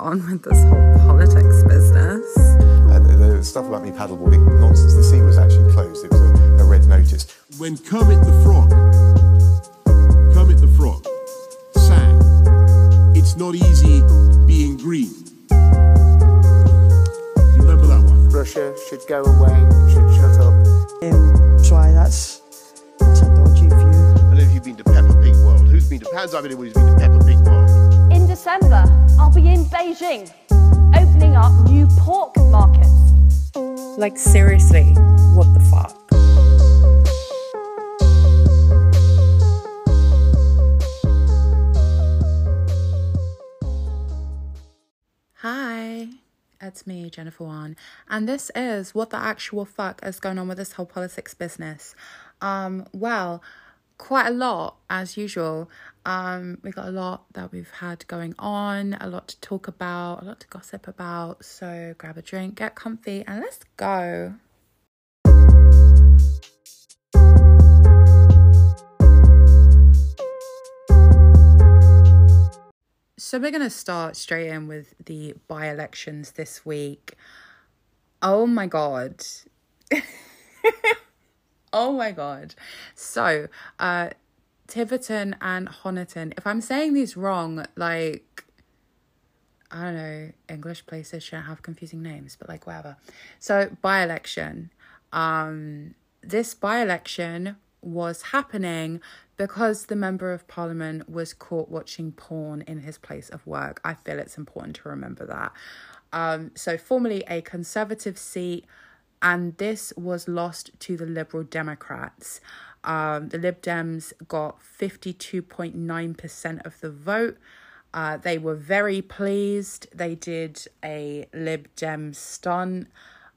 on with this whole politics business? Uh, the, the stuff about me paddleboarding, nonsense. The sea was actually closed. It was a, a red notice. When Kermit the Frog, Kermit the Frog, sang, It's not easy being green. Do you remember that one? Russia should go away, should shut up. Um, sorry, that's, that's a dodgy view. I don't know if you've been to Peppa Pig World. Who's been to Hands up anyone who's been to Peppa Pig World? In December, I'll be in Beijing, opening up new pork markets. Like, seriously, what the fuck? Hi, it's me, Jennifer Wan, and this is what the actual fuck is going on with this whole politics business. Um, well, quite a lot as usual. Um, we got a lot that we've had going on, a lot to talk about, a lot to gossip about. So grab a drink, get comfy, and let's go. So we're going to start straight in with the by elections this week. Oh my god. oh my god. So, uh Tiverton and Honiton. If I'm saying these wrong, like I don't know, English places shouldn't have confusing names, but like whatever. So, by election. Um this by election was happening because the member of parliament was caught watching porn in his place of work. I feel it's important to remember that. Um, so, formerly a conservative seat, and this was lost to the Liberal Democrats. Um, the Lib Dems got 52.9% of the vote. Uh, they were very pleased. They did a Lib Dem stunt.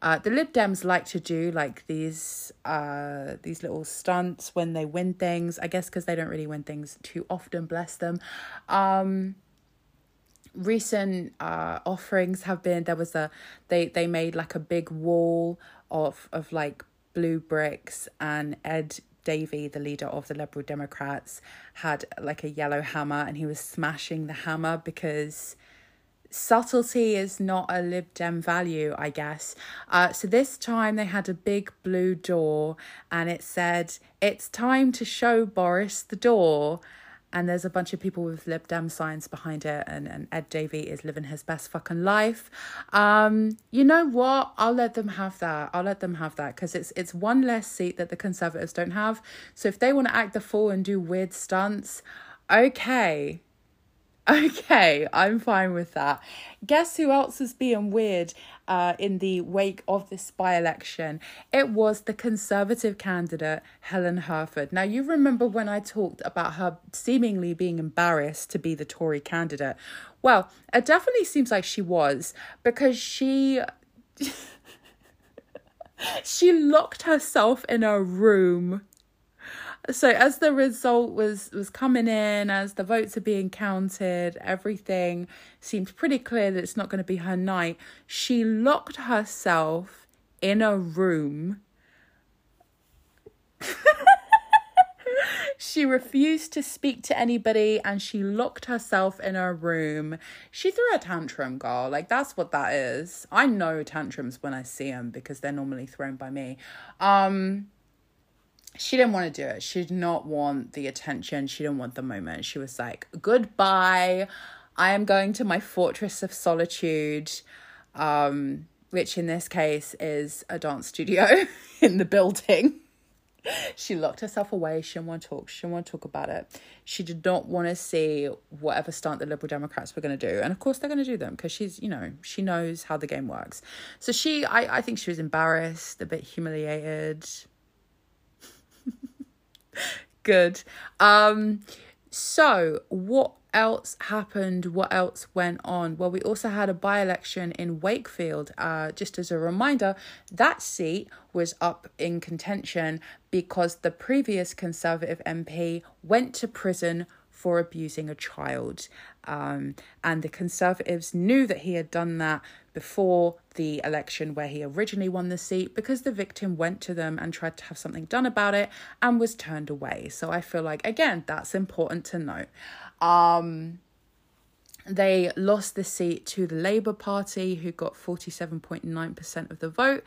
Uh, the Lib Dems like to do like these uh these little stunts when they win things. I guess because they don't really win things too often. Bless them. Um, recent uh offerings have been there was a they they made like a big wall of of like blue bricks and Ed Davey, the leader of the Liberal Democrats, had like a yellow hammer and he was smashing the hammer because subtlety is not a Lib Dem value, I guess. Uh, so this time they had a big blue door and it said, It's time to show Boris the door. And there's a bunch of people with Lib Dem signs behind it, and, and Ed Davey is living his best fucking life. Um, you know what? I'll let them have that. I'll let them have that because it's it's one less seat that the Conservatives don't have. So if they want to act the fool and do weird stunts, okay, Okay, I'm fine with that. Guess who else is being weird uh, in the wake of this by election? It was the Conservative candidate, Helen Hurford. Now, you remember when I talked about her seemingly being embarrassed to be the Tory candidate? Well, it definitely seems like she was because she. she locked herself in a room so as the result was was coming in as the votes are being counted everything seemed pretty clear that it's not going to be her night she locked herself in a room. She refused to speak to anybody and she locked herself in her room. She threw a tantrum girl. Like that's what that is. I know tantrums when i see them because they're normally thrown by me. Um she didn't want to do it. She did not want the attention. She didn't want the moment. She was like, goodbye. I am going to my fortress of solitude, um, which in this case is a dance studio in the building. she locked herself away. She didn't want to talk. She didn't want to talk about it. She did not want to see whatever stunt the Liberal Democrats were going to do. And of course, they're going to do them because she's, you know, she knows how the game works. So she, I, I think she was embarrassed, a bit humiliated, Good. Um, so what else happened? What else went on? Well, we also had a by election in Wakefield. Uh, just as a reminder, that seat was up in contention because the previous Conservative MP went to prison for abusing a child. Um, and the Conservatives knew that he had done that before the election where he originally won the seat because the victim went to them and tried to have something done about it and was turned away. So I feel like, again, that's important to note. Um, They lost the seat to the Labour Party, who got 47.9% of the vote.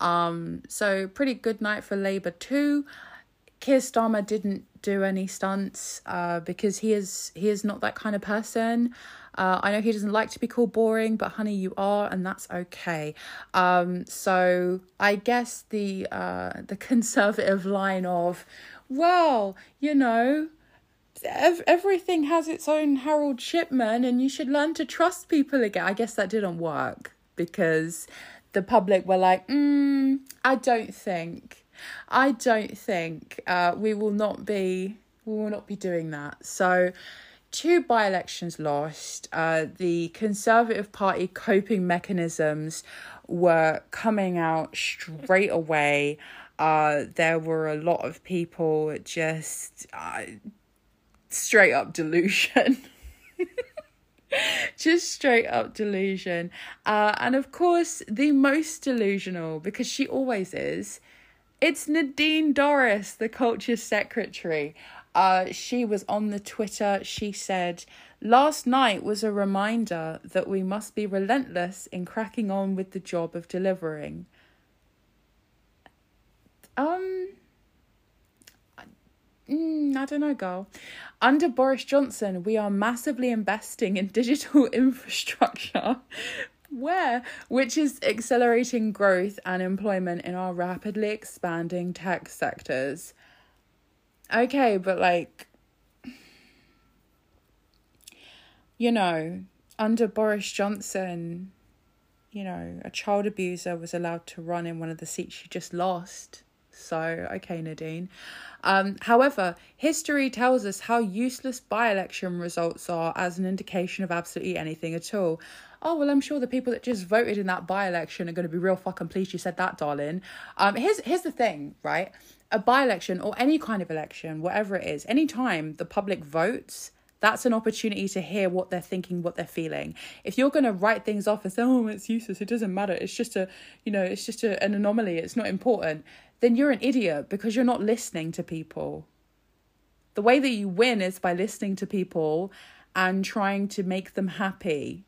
Um, so, pretty good night for Labour, too. Keir Starmer didn't do any stunts uh, because he is he is not that kind of person. Uh, I know he doesn't like to be called boring, but honey, you are, and that's okay. Um, so I guess the uh, the conservative line of, well, you know, ev- everything has its own Harold Shipman, and you should learn to trust people again. I guess that didn't work because the public were like, mm, I don't think. I don't think uh, we will not be we will not be doing that. So two by elections lost. Uh, the Conservative Party coping mechanisms were coming out straight away. Uh, there were a lot of people just uh, straight up delusion. just straight up delusion. Uh, and of course, the most delusional, because she always is, it's Nadine Dorries, the culture secretary. Uh, she was on the Twitter. She said, Last night was a reminder that we must be relentless in cracking on with the job of delivering. Um, mm, I don't know, girl. Under Boris Johnson, we are massively investing in digital infrastructure. Where? Which is accelerating growth and employment in our rapidly expanding tech sectors. Okay, but like, you know, under Boris Johnson, you know, a child abuser was allowed to run in one of the seats she just lost. So, okay, Nadine. Um, however, history tells us how useless by election results are as an indication of absolutely anything at all. Oh, well, I'm sure the people that just voted in that by election are going to be real fucking pleased you said that, darling. Um, here's, here's the thing, right? A by election or any kind of election, whatever it is, anytime the public votes, that's an opportunity to hear what they're thinking, what they're feeling. If you're going to write things off as, oh, it's useless, it doesn't matter, it's just a, you know, it's just a, an anomaly, it's not important, then you're an idiot because you're not listening to people. The way that you win is by listening to people and trying to make them happy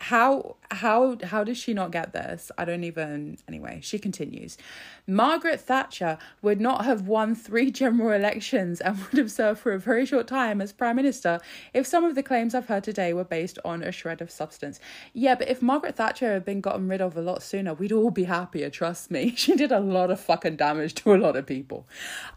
how how how does she not get this? I don't even anyway she continues. Margaret thatcher would not have won three general elections and would have served for a very short time as prime minister if some of the claims i've heard today were based on a shred of substance. Yeah but if margaret thatcher had been gotten rid of a lot sooner we'd all be happier trust me. She did a lot of fucking damage to a lot of people.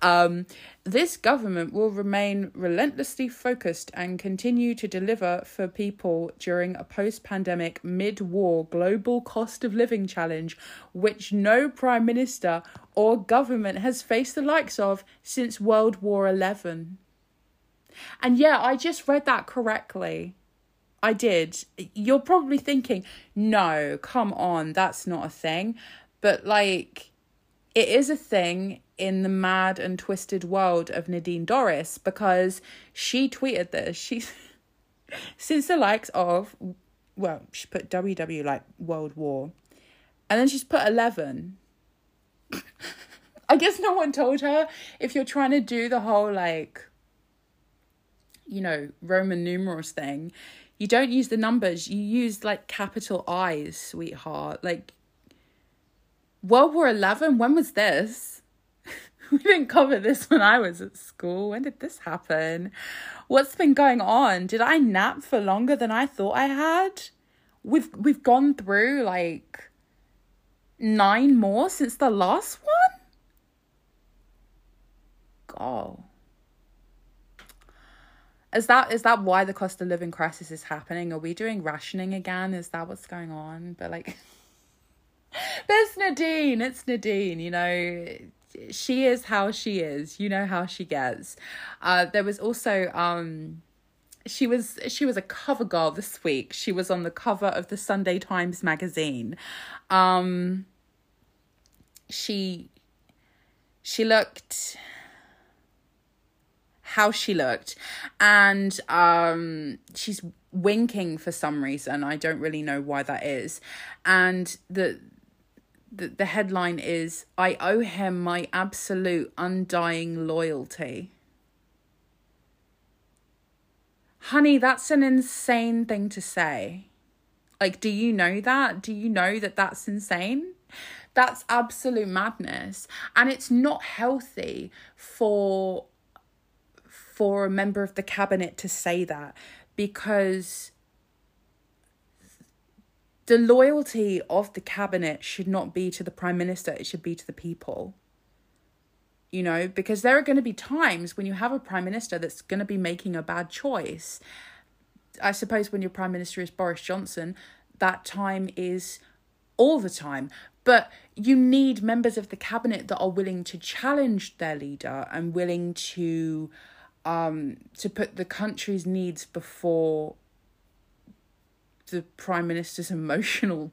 Um this government will remain relentlessly focused and continue to deliver for people during a post pandemic, mid war global cost of living challenge, which no Prime Minister or government has faced the likes of since World War Eleven. And yeah, I just read that correctly. I did. You're probably thinking, no, come on, that's not a thing. But like, it is a thing in the mad and twisted world of Nadine Dorries because she tweeted this. She since the likes of well, she put WW like World War. And then she's put eleven. I guess no one told her if you're trying to do the whole like you know, Roman numerals thing, you don't use the numbers, you use like capital I's, sweetheart. Like World War Eleven, when was this? we didn't cover this when I was at school. When did this happen? What's been going on? Did I nap for longer than I thought I had? We've we've gone through like nine more since the last one? God. Is that is that why the cost of living crisis is happening? Are we doing rationing again? Is that what's going on? But like There's Nadine. It's Nadine, you know she is how she is. You know how she gets. Uh, there was also um, she was she was a cover girl this week. She was on the cover of the Sunday Times magazine. Um, she she looked how she looked and um she's winking for some reason i don't really know why that is and the the, the headline is I owe him my absolute undying loyalty. honey, that's an insane thing to say. Like, do you know that? Do you know that that's insane? That's absolute madness. And it's not healthy for for a member of the cabinet to say that because the loyalty of the cabinet should not be to the prime minister, it should be to the people. You know, because there are going to be times when you have a prime minister that's going to be making a bad choice. I suppose when your prime minister is Boris Johnson, that time is all the time. But you need members of the cabinet that are willing to challenge their leader and willing to um to put the country's needs before the prime minister's emotional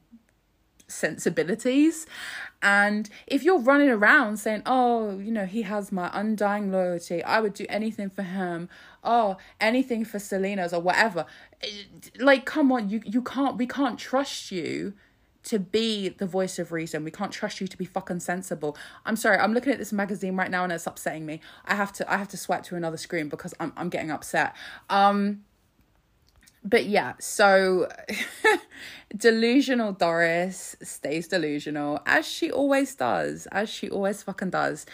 sensibilities and if you're running around saying oh you know he has my undying loyalty i would do anything for him oh anything for selena's or whatever like come on you you can't we can't trust you to be the voice of reason. We can't trust you to be fucking sensible. I'm sorry, I'm looking at this magazine right now and it's upsetting me. I have to I have to swipe to another screen because I'm I'm getting upset. Um but yeah, so delusional Doris stays delusional as she always does, as she always fucking does.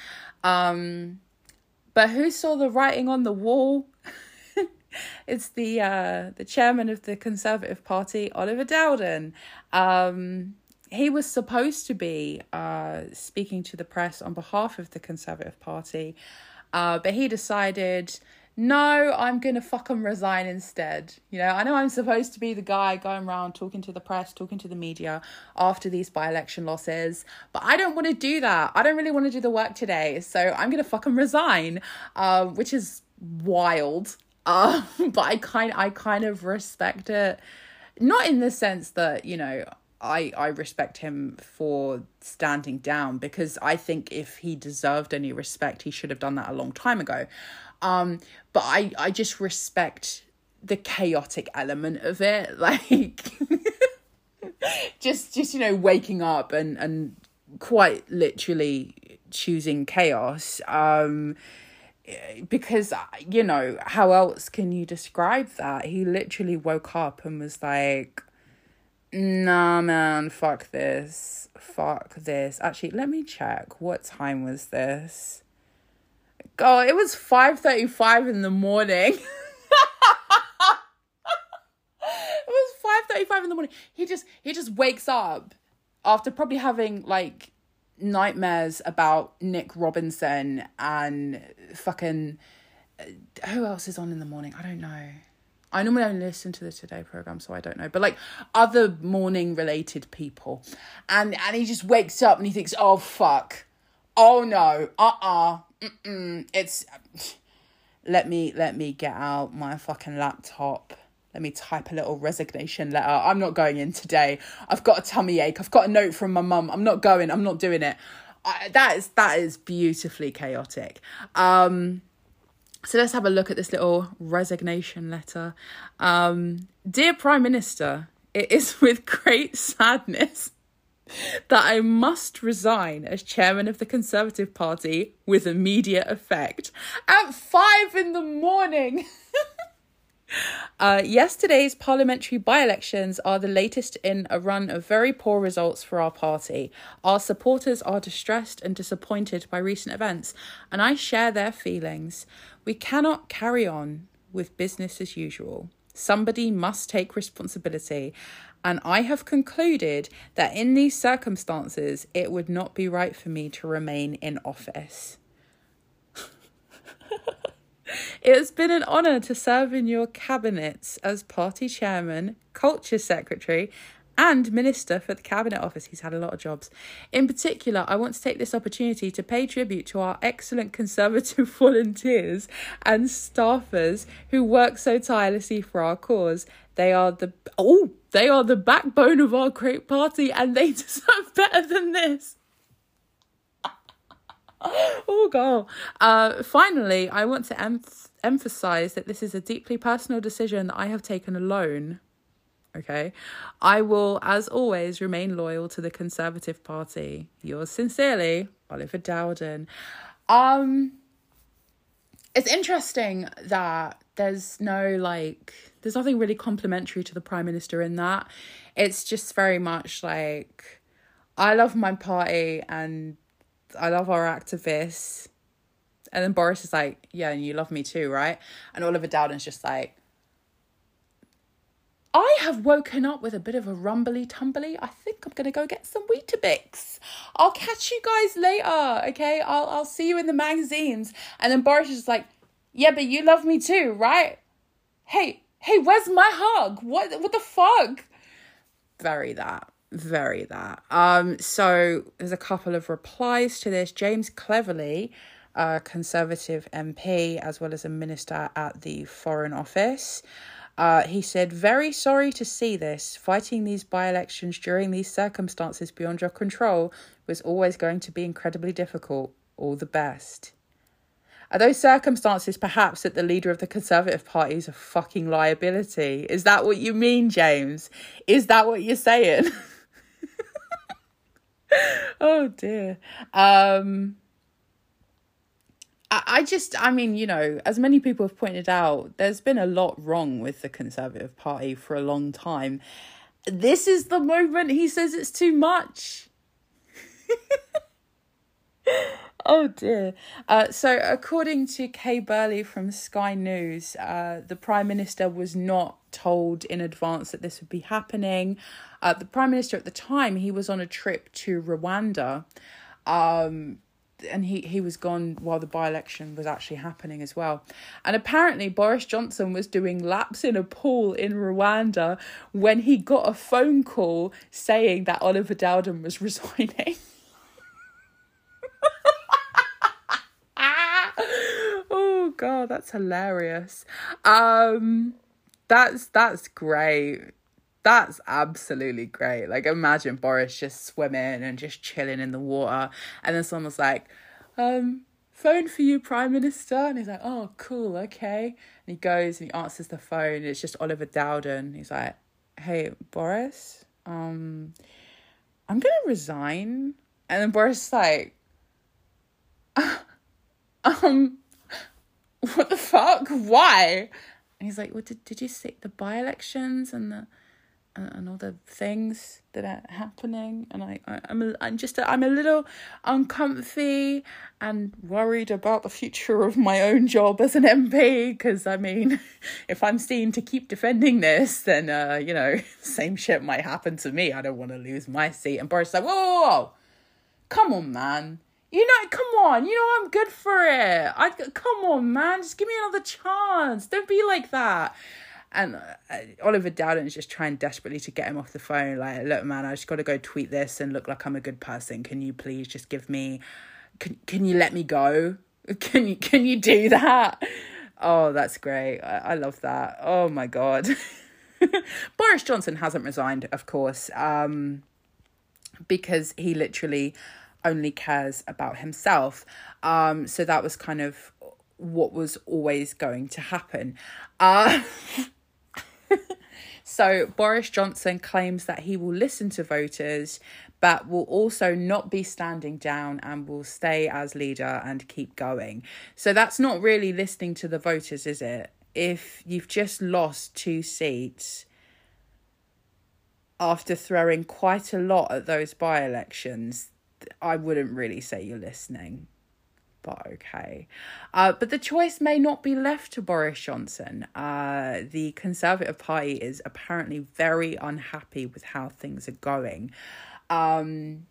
Um but who saw the writing on the wall? it's the uh, the chairman of the Conservative Party, Oliver Dowden. Um, he was supposed to be uh, speaking to the press on behalf of the Conservative Party, uh, but he decided, no, I'm gonna fucking resign instead. You know, I know I'm supposed to be the guy going around talking to the press, talking to the media after these by election losses, but I don't want to do that. I don't really want to do the work today, so I'm gonna fucking resign, uh, which is wild um, but I kind I kind of respect it. Not in the sense that, you know, I I respect him for standing down because I think if he deserved any respect, he should have done that a long time ago. Um, but I I just respect the chaotic element of it, like just just you know waking up and and quite literally choosing chaos. Um, because you know how else can you describe that? He literally woke up and was like nah man fuck this fuck this. Actually let me check. What time was this god it was 5.35 in the morning it was 5.35 in the morning he just he just wakes up after probably having like nightmares about Nick Robinson and fucking uh, who else is on in the morning? I don't know. I normally only listen to the Today program, so I don't know. But like other morning related people, and and he just wakes up and he thinks, "Oh fuck, oh no, uh uh-uh. uh, it's." Let me let me get out my fucking laptop let me type a little resignation letter. I'm not going in today. I've got a tummy ache. I've got a note from my mum. I'm not going. I'm not doing it. I, that is that is beautifully chaotic. Um, so let's have a look at this little resignation letter. Um, Dear Prime Minister, it is with great sadness that I must resign as chairman of the Conservative Party with immediate effect at five in the morning. Uh, yesterday's parliamentary by elections are the latest in a run of very poor results for our party. Our supporters are distressed and disappointed by recent events, and I share their feelings. We cannot carry on with business as usual. Somebody must take responsibility, and I have concluded that in these circumstances, it would not be right for me to remain in office. It has been an honour to serve in your cabinets as party chairman, culture secretary, and minister for the cabinet office. He's had a lot of jobs. In particular, I want to take this opportunity to pay tribute to our excellent conservative volunteers and staffers who work so tirelessly for our cause. They are the oh, they are the backbone of our great party, and they deserve better than this. oh god. Uh, finally, I want to em- emphasize that this is a deeply personal decision that I have taken alone. Okay. I will, as always, remain loyal to the Conservative Party. Yours sincerely, Oliver Dowden. Um it's interesting that there's no like there's nothing really complimentary to the prime minister in that. It's just very much like i love my party and i love our activists. And then boris is like yeah and you love me too right? And oliver dowden's just like I have woken up with a bit of a rumbly tumbly. I think I'm gonna go get some Weetabix. I'll catch you guys later, okay? I'll I'll see you in the magazines. And then Boris is like, Yeah, but you love me too, right? Hey, hey, where's my hug? What what the fuck? Very that. Very that. Um, so there's a couple of replies to this. James Cleverly, a Conservative MP, as well as a minister at the Foreign Office. Uh, he said, Very sorry to see this. Fighting these by elections during these circumstances beyond your control was always going to be incredibly difficult. All the best. Are those circumstances perhaps that the leader of the Conservative Party is a fucking liability? Is that what you mean, James? Is that what you're saying? oh dear. Um I just, I mean, you know, as many people have pointed out, there's been a lot wrong with the Conservative Party for a long time. This is the moment he says it's too much. oh dear. Uh, so, according to Kay Burley from Sky News, uh, the Prime Minister was not told in advance that this would be happening. Uh, the Prime Minister at the time, he was on a trip to Rwanda. Um, and he, he was gone while the by election was actually happening as well. And apparently, Boris Johnson was doing laps in a pool in Rwanda when he got a phone call saying that Oliver Dowden was resigning. oh god, that's hilarious. Um that's that's great. That's absolutely great. Like imagine Boris just swimming and just chilling in the water and then someone's like, um, phone for you, Prime Minister. And he's like, Oh, cool, okay. And he goes and he answers the phone, and it's just Oliver Dowden. He's like, Hey, Boris, um, I'm gonna resign. And then Boris is like, um, what the fuck? Why? And he's like, Well, did, did you see the by elections and the and, other things that are happening. And I, I I'm a, I'm just I'm a little uncomfy and worried about the future of my own job as an MP because I mean if I'm seen to keep defending this then uh you know same shit might happen to me. I don't want to lose my seat. And Boris is like whoa, whoa, whoa. Come on man. You know come on. You know I'm good for it. I come on man. Just give me another chance. Don't be like that and uh, Oliver Dowden is just trying desperately to get him off the phone. Like, look, man, I just got to go tweet this and look like I'm a good person. Can you please just give me? Can Can you let me go? Can you Can you do that? Oh, that's great. I, I love that. Oh my god. Boris Johnson hasn't resigned, of course, um, because he literally only cares about himself. Um, so that was kind of what was always going to happen. Uh, so Boris Johnson claims that he will listen to voters, but will also not be standing down and will stay as leader and keep going. So that's not really listening to the voters, is it? If you've just lost two seats after throwing quite a lot at those by elections, I wouldn't really say you're listening but okay. Uh, but the choice may not be left to Boris Johnson. Uh, the Conservative Party is apparently very unhappy with how things are going. Um,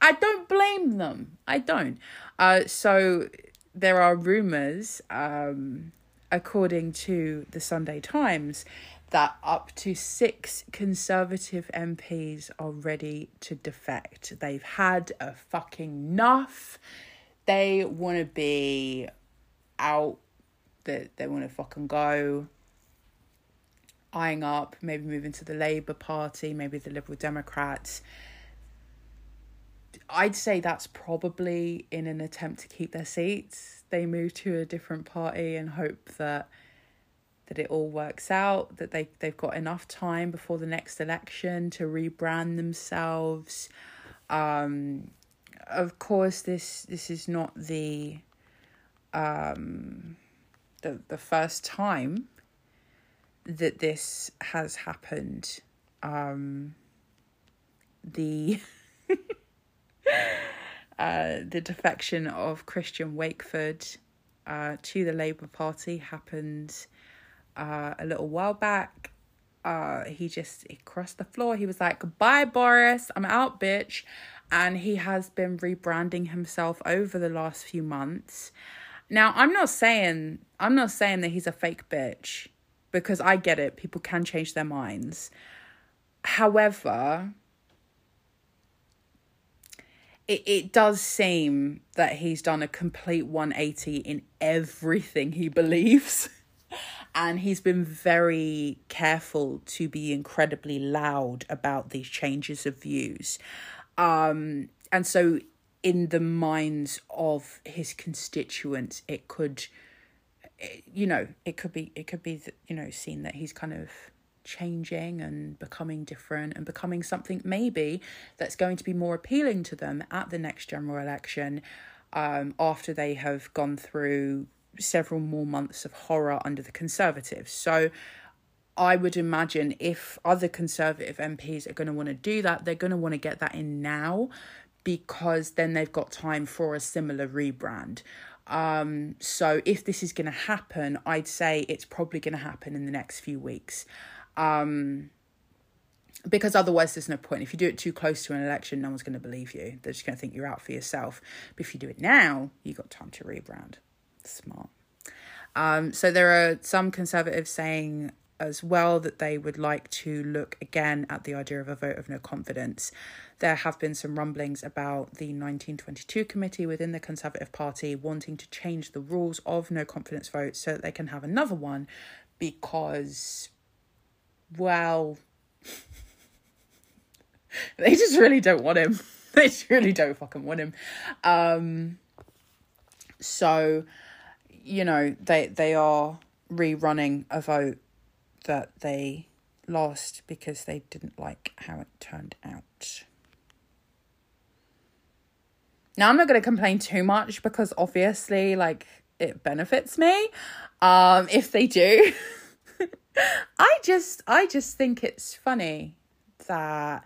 I don't blame them. I don't. Uh, so there are rumours, um, according to the Sunday Times, that up to six Conservative MPs are ready to defect. They've had a fucking enough they want to be out, that they, they want to fucking go, eyeing up, maybe moving to the Labour Party, maybe the Liberal Democrats. I'd say that's probably in an attempt to keep their seats. They move to a different party and hope that that it all works out, that they, they've got enough time before the next election to rebrand themselves. Um, of course, this this is not the um, the the first time that this has happened. Um, the uh, the defection of Christian Wakeford uh, to the Labour Party happened uh, a little while back. Uh, he just he crossed the floor. He was like, "Bye, Boris. I'm out, bitch." And he has been rebranding himself over the last few months. Now, I'm not saying I'm not saying that he's a fake bitch because I get it. People can change their minds. However, it, it does seem that he's done a complete 180 in everything he believes. and he's been very careful to be incredibly loud about these changes of views. Um, and so, in the minds of his constituents, it could, you know, it could be, it could be, you know, seen that he's kind of changing and becoming different and becoming something maybe that's going to be more appealing to them at the next general election um, after they have gone through several more months of horror under the Conservatives. So I would imagine if other Conservative MPs are going to want to do that, they're going to want to get that in now because then they've got time for a similar rebrand. Um, so if this is going to happen, I'd say it's probably going to happen in the next few weeks. Um, because otherwise there's no point. If you do it too close to an election, no one's going to believe you. They're just going to think you're out for yourself. But if you do it now, you've got time to rebrand. Smart. Um, so there are some conservatives saying as well that they would like to look again at the idea of a vote of no confidence. There have been some rumblings about the 1922 committee within the Conservative Party wanting to change the rules of no confidence votes so that they can have another one because well, they just really don't want him. They just really don't fucking want him. Um, so, you know, they they are rerunning a vote that they lost because they didn't like how it turned out. Now, I'm not going to complain too much because obviously, like, it benefits me um, if they do. I just I just think it's funny that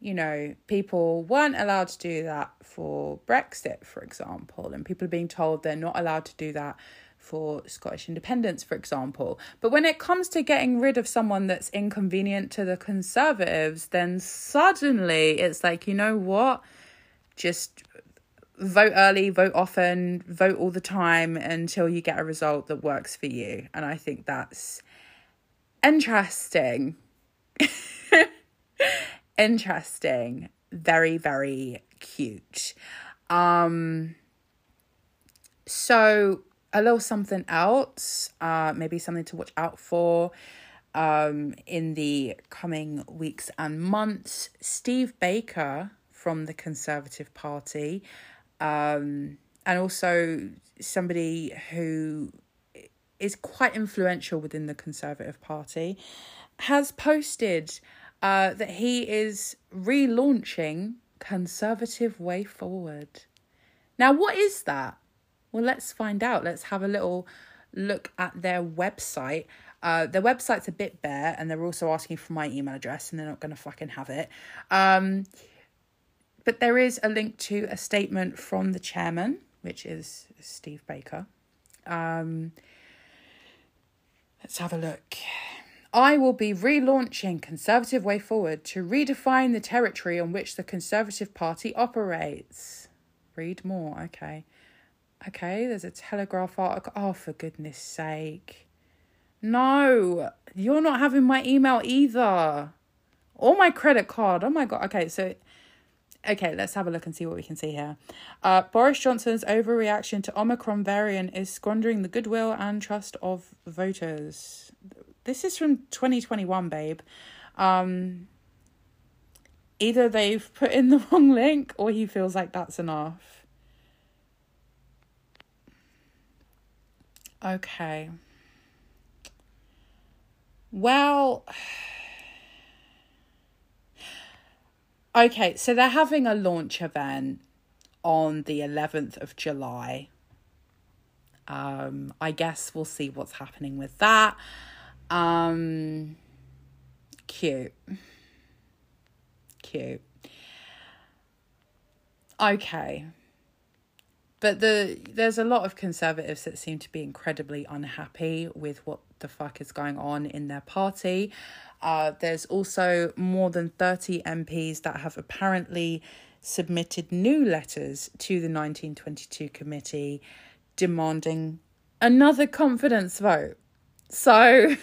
you know people weren't allowed to do that for Brexit, for example, and people are being told they're not allowed to do that for Scottish independence, for example. But when it comes to getting rid of someone that's inconvenient to the Conservatives, then suddenly it's like, you know what? Just vote early, vote often, vote all the time until you get a result that works for you. And I think that's interesting. interesting. Very, very cute. Um so a little something else, uh maybe something to watch out for um in the coming weeks and months. Steve Baker from the Conservative Party, um, and also somebody who is quite influential within the Conservative Party, has posted uh, that he is relaunching Conservative Way Forward. Now, what is that? Well, let's find out. Let's have a little look at their website. Uh, their website's a bit bare, and they're also asking for my email address, and they're not going to fucking have it. Um, but there is a link to a statement from the chairman, which is Steve Baker. Um, Let's have a look. I will be relaunching Conservative Way Forward to redefine the territory on which the Conservative Party operates. Read more, okay. Okay, there's a Telegraph article. Oh, for goodness sake. No, you're not having my email either. Or my credit card. Oh my god. Okay, so Okay, let's have a look and see what we can see here. Uh, Boris Johnson's overreaction to Omicron variant is squandering the goodwill and trust of voters. This is from 2021, babe. Um, either they've put in the wrong link or he feels like that's enough. Okay. Well. Okay, so they're having a launch event on the 11th of July. Um, I guess we'll see what's happening with that. Um, cute. Cute. Okay. But the there's a lot of conservatives that seem to be incredibly unhappy with what the fuck is going on in their party. Uh, there's also more than 30 MPs that have apparently submitted new letters to the 1922 committee demanding another confidence vote. So,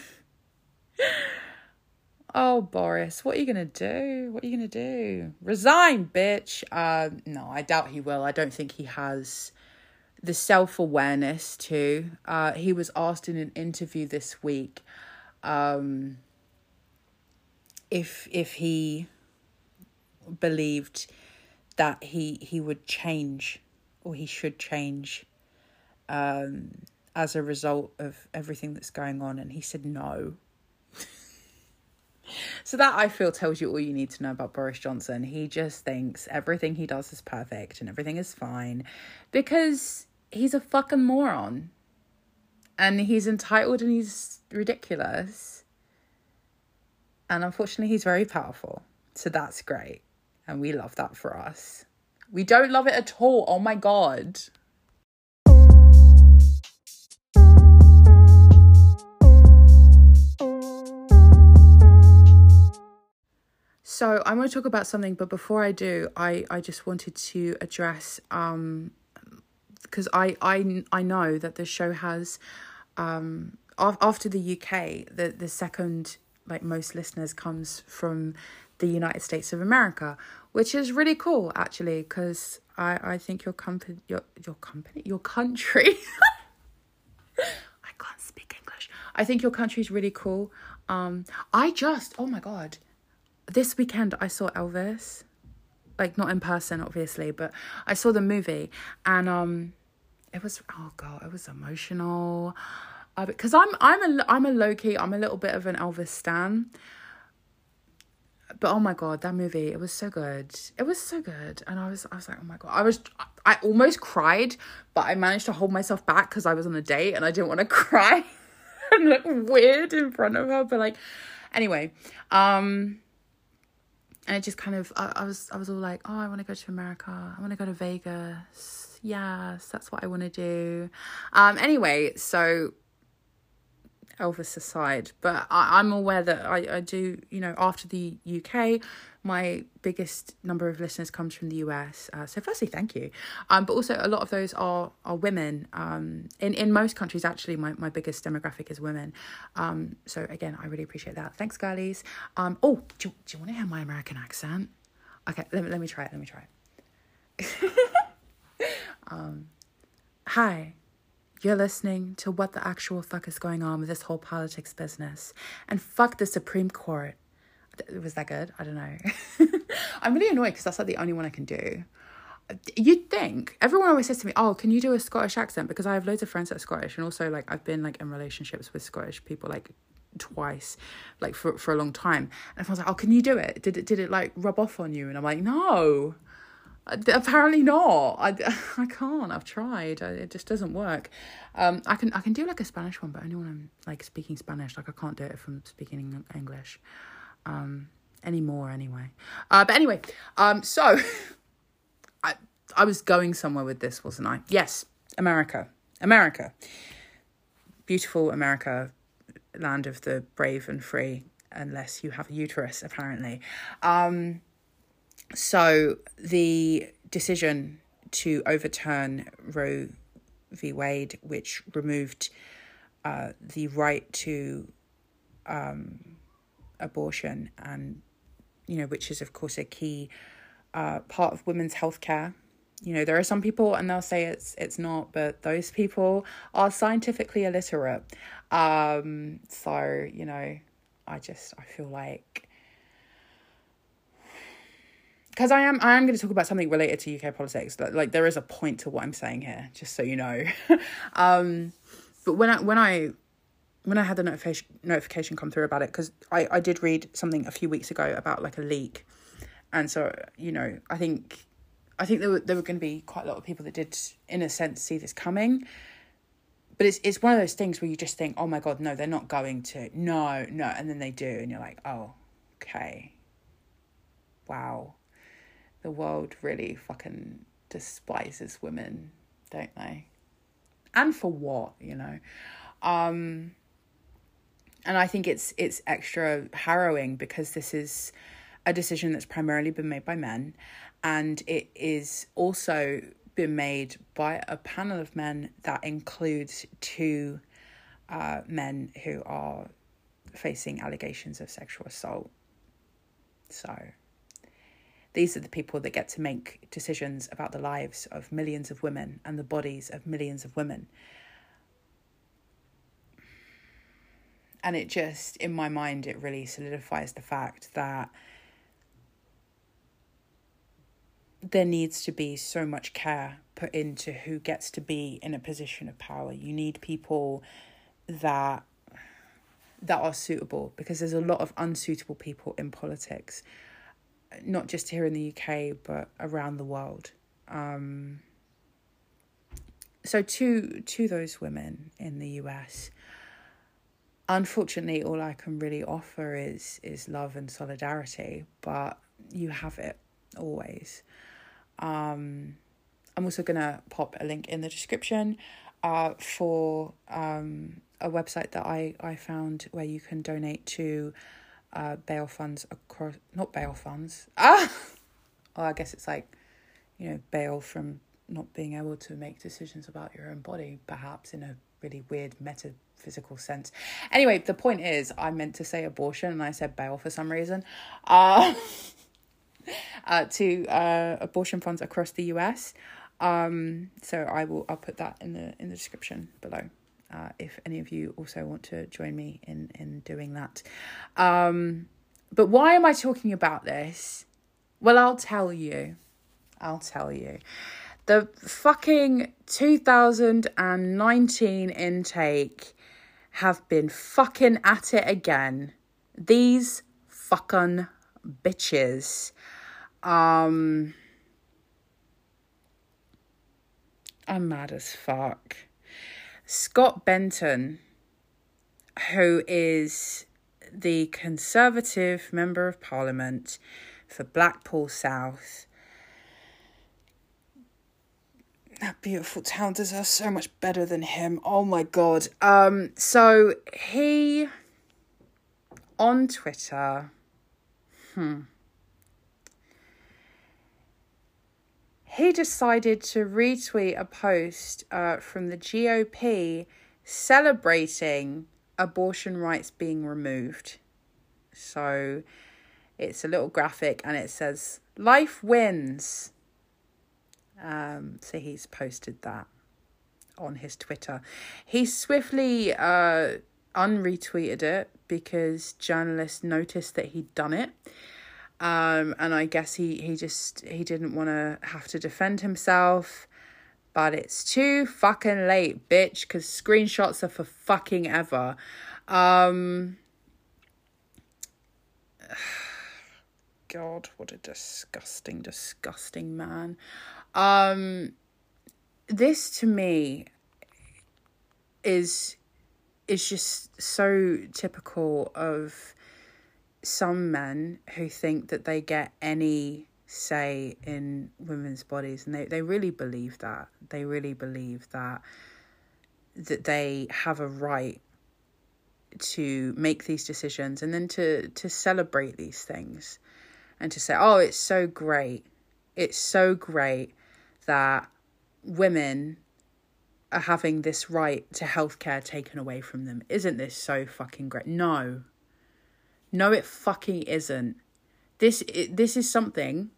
oh, Boris, what are you going to do? What are you going to do? Resign, bitch. Uh, no, I doubt he will. I don't think he has the self awareness to. Uh, he was asked in an interview this week um, if if he believed that he he would change or he should change um, as a result of everything that's going on, and he said no. So that I feel tells you all you need to know about Boris Johnson. He just thinks everything he does is perfect and everything is fine because he's a fucking moron. And he's entitled and he's ridiculous. And unfortunately, he's very powerful. So that's great. And we love that for us. We don't love it at all. Oh my God. So I'm going to talk about something, but before I do, I, I just wanted to address um because I, I I know that the show has um af- after the UK the the second like most listeners comes from the United States of America, which is really cool actually because I I think your company your your company your country I can't speak English. I think your country is really cool. Um I just oh my god this weekend I saw Elvis. Like not in person obviously, but I saw the movie and um it was oh god, it was emotional. Uh, because I'm I'm a I'm a low key, I'm a little bit of an Elvis stan. But oh my god, that movie, it was so good. It was so good. And I was I was like, oh my god. I was I almost cried, but I managed to hold myself back because I was on a date and I didn't want to cry and look weird in front of her. But like anyway, um and it just kind of I, I was I was all like, oh, I want to go to America. I want to go to Vegas. Yes, that's what I want to do. Um. Anyway, so Elvis aside, but I, I'm aware that I, I do, you know, after the UK, my biggest number of listeners comes from the US. Uh, so firstly, thank you. Um, but also a lot of those are are women. Um, in in most countries, actually, my, my biggest demographic is women. Um, so again, I really appreciate that. Thanks, girlies. Um, oh, do, do you want to hear my American accent? Okay, let me let me try it. Let me try it. um, hi. You're listening to what the actual fuck is going on with this whole politics business. And fuck the Supreme Court. Was that good? I don't know. I'm really annoyed because that's like the only one I can do. You'd think everyone always says to me, "Oh, can you do a Scottish accent?" Because I have loads of friends that are Scottish, and also like I've been like in relationships with Scottish people like twice, like for for a long time. And everyone's like, "Oh, can you do it? Did it did it like rub off on you?" And I'm like, "No." Apparently not. I, I can't. I've tried. It just doesn't work. Um i can i can do like a spanish one but only when i'm like speaking spanish. Like i can't do it from speaking english um anymore anyway. Uh but anyway um so i i was going somewhere with this wasn't i? Yes america. America. Beautiful america land of the brave and free unless you have a uterus apparently. Um so the decision to overturn Roe v. Wade, which removed uh, the right to um, abortion, and you know, which is of course a key uh, part of women's healthcare. You know, there are some people, and they'll say it's it's not, but those people are scientifically illiterate. Um, so you know, I just I feel like because I am I am going to talk about something related to UK politics. Like, like there is a point to what I'm saying here, just so you know. um, but when I when I when I had the notification notification come through about it, because I I did read something a few weeks ago about like a leak, and so you know I think I think there were there were going to be quite a lot of people that did in a sense see this coming. but it's it's one of those things where you just think, oh my god, no, they're not going to, no, no, and then they do, and you're like, oh, okay, wow, the world really fucking despises women, don't they? And for what, you know? Um, and I think it's it's extra harrowing because this is a decision that's primarily been made by men, and it is also been made by a panel of men that includes two uh, men who are facing allegations of sexual assault. So, these are the people that get to make decisions about the lives of millions of women and the bodies of millions of women. And it just, in my mind, it really solidifies the fact that there needs to be so much care put into who gets to be in a position of power. You need people that that are suitable because there's a lot of unsuitable people in politics, not just here in the UK but around the world. Um, so to to those women in the US, unfortunately, all I can really offer is is love and solidarity. But you have it always. Um, I'm also gonna pop a link in the description uh, for um, a website that I, I found where you can donate to uh, bail funds across not bail funds ah oh, I guess it's like you know bail from not being able to make decisions about your own body perhaps in a really weird metaphysical sense anyway the point is I meant to say abortion and I said bail for some reason uh uh, to uh, abortion funds across the US. Um, so I will I'll put that in the in the description below. Uh, if any of you also want to join me in in doing that. Um, but why am I talking about this? Well, I'll tell you. I'll tell you. The fucking 2019 intake have been fucking at it again. These fucking bitches. Um I'm mad as fuck. Scott Benton, who is the Conservative Member of Parliament for Blackpool South. That beautiful town deserves so much better than him. Oh my god. Um so he on Twitter hmm he decided to retweet a post uh, from the GOP celebrating abortion rights being removed. So it's a little graphic and it says, Life wins. Um, so he's posted that on his Twitter. He swiftly uh, unretweeted it because journalists noticed that he'd done it. Um, and I guess he, he just he didn't want to have to defend himself. But it's too fucking late, bitch, because screenshots are for fucking ever. Um, God, what a disgusting, disgusting man. Um, this to me is is just so typical of some men who think that they get any say in women's bodies and they, they really believe that. They really believe that that they have a right to make these decisions and then to to celebrate these things and to say oh it's so great. It's so great that women are having this right to healthcare taken away from them. Isn't this so fucking great? No no, it fucking isn't. This it, this is something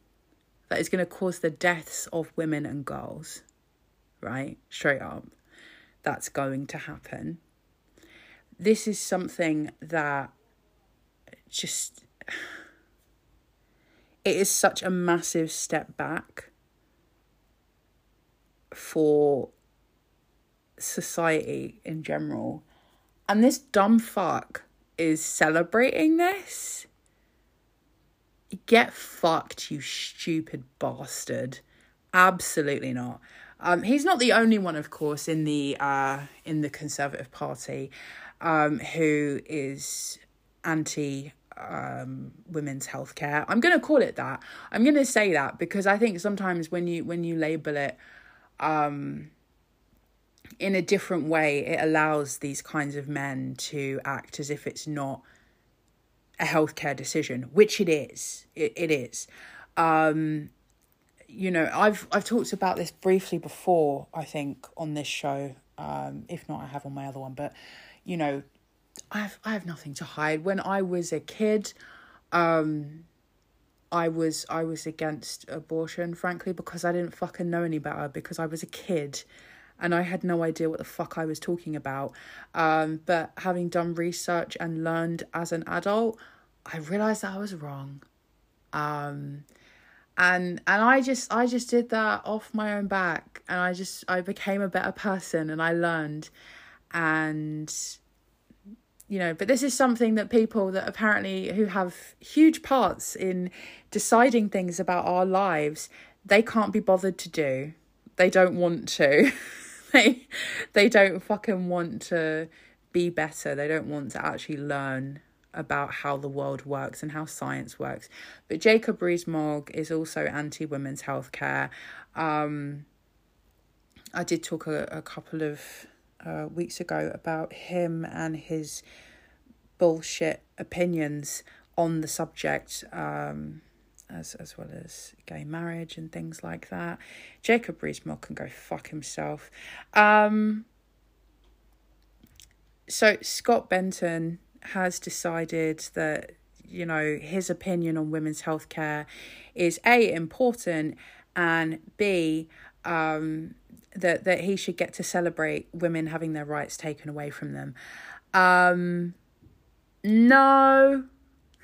that is going to cause the deaths of women and girls, right? Straight up, that's going to happen. This is something that just it is such a massive step back for society in general. And this dumb fuck is celebrating this, get fucked, you stupid bastard. Absolutely not. Um, he's not the only one, of course, in the uh, in the Conservative Party um, who is anti um, women's healthcare. I'm going to call it that. I'm going to say that because I think sometimes when you when you label it um, in a different way, it allows these kinds of men to act as if it's not a healthcare decision, which it is. It, it is. Um, you know, I've I've talked about this briefly before. I think on this show, um, if not, I have on my other one. But you know, I have I have nothing to hide. When I was a kid, um, I was I was against abortion, frankly, because I didn't fucking know any better. Because I was a kid, and I had no idea what the fuck I was talking about. Um, but having done research and learned as an adult, I realized that I was wrong. Um, and and I just I just did that off my own back, and I just I became a better person, and I learned, and you know but this is something that people that apparently who have huge parts in deciding things about our lives they can't be bothered to do they don't want to they they don't fucking want to be better. They don't want to actually learn about how the world works and how science works. But jacob rees-mogg is also anti-women's healthcare. Um i did talk a, a couple of uh, weeks ago about him and his bullshit opinions on the subject, um, as as well as gay marriage and things like that. Jacob Rees-Mogg can go fuck himself. Um, so Scott Benton has decided that you know his opinion on women's healthcare is a important and b um, that that he should get to celebrate women having their rights taken away from them. Um, no,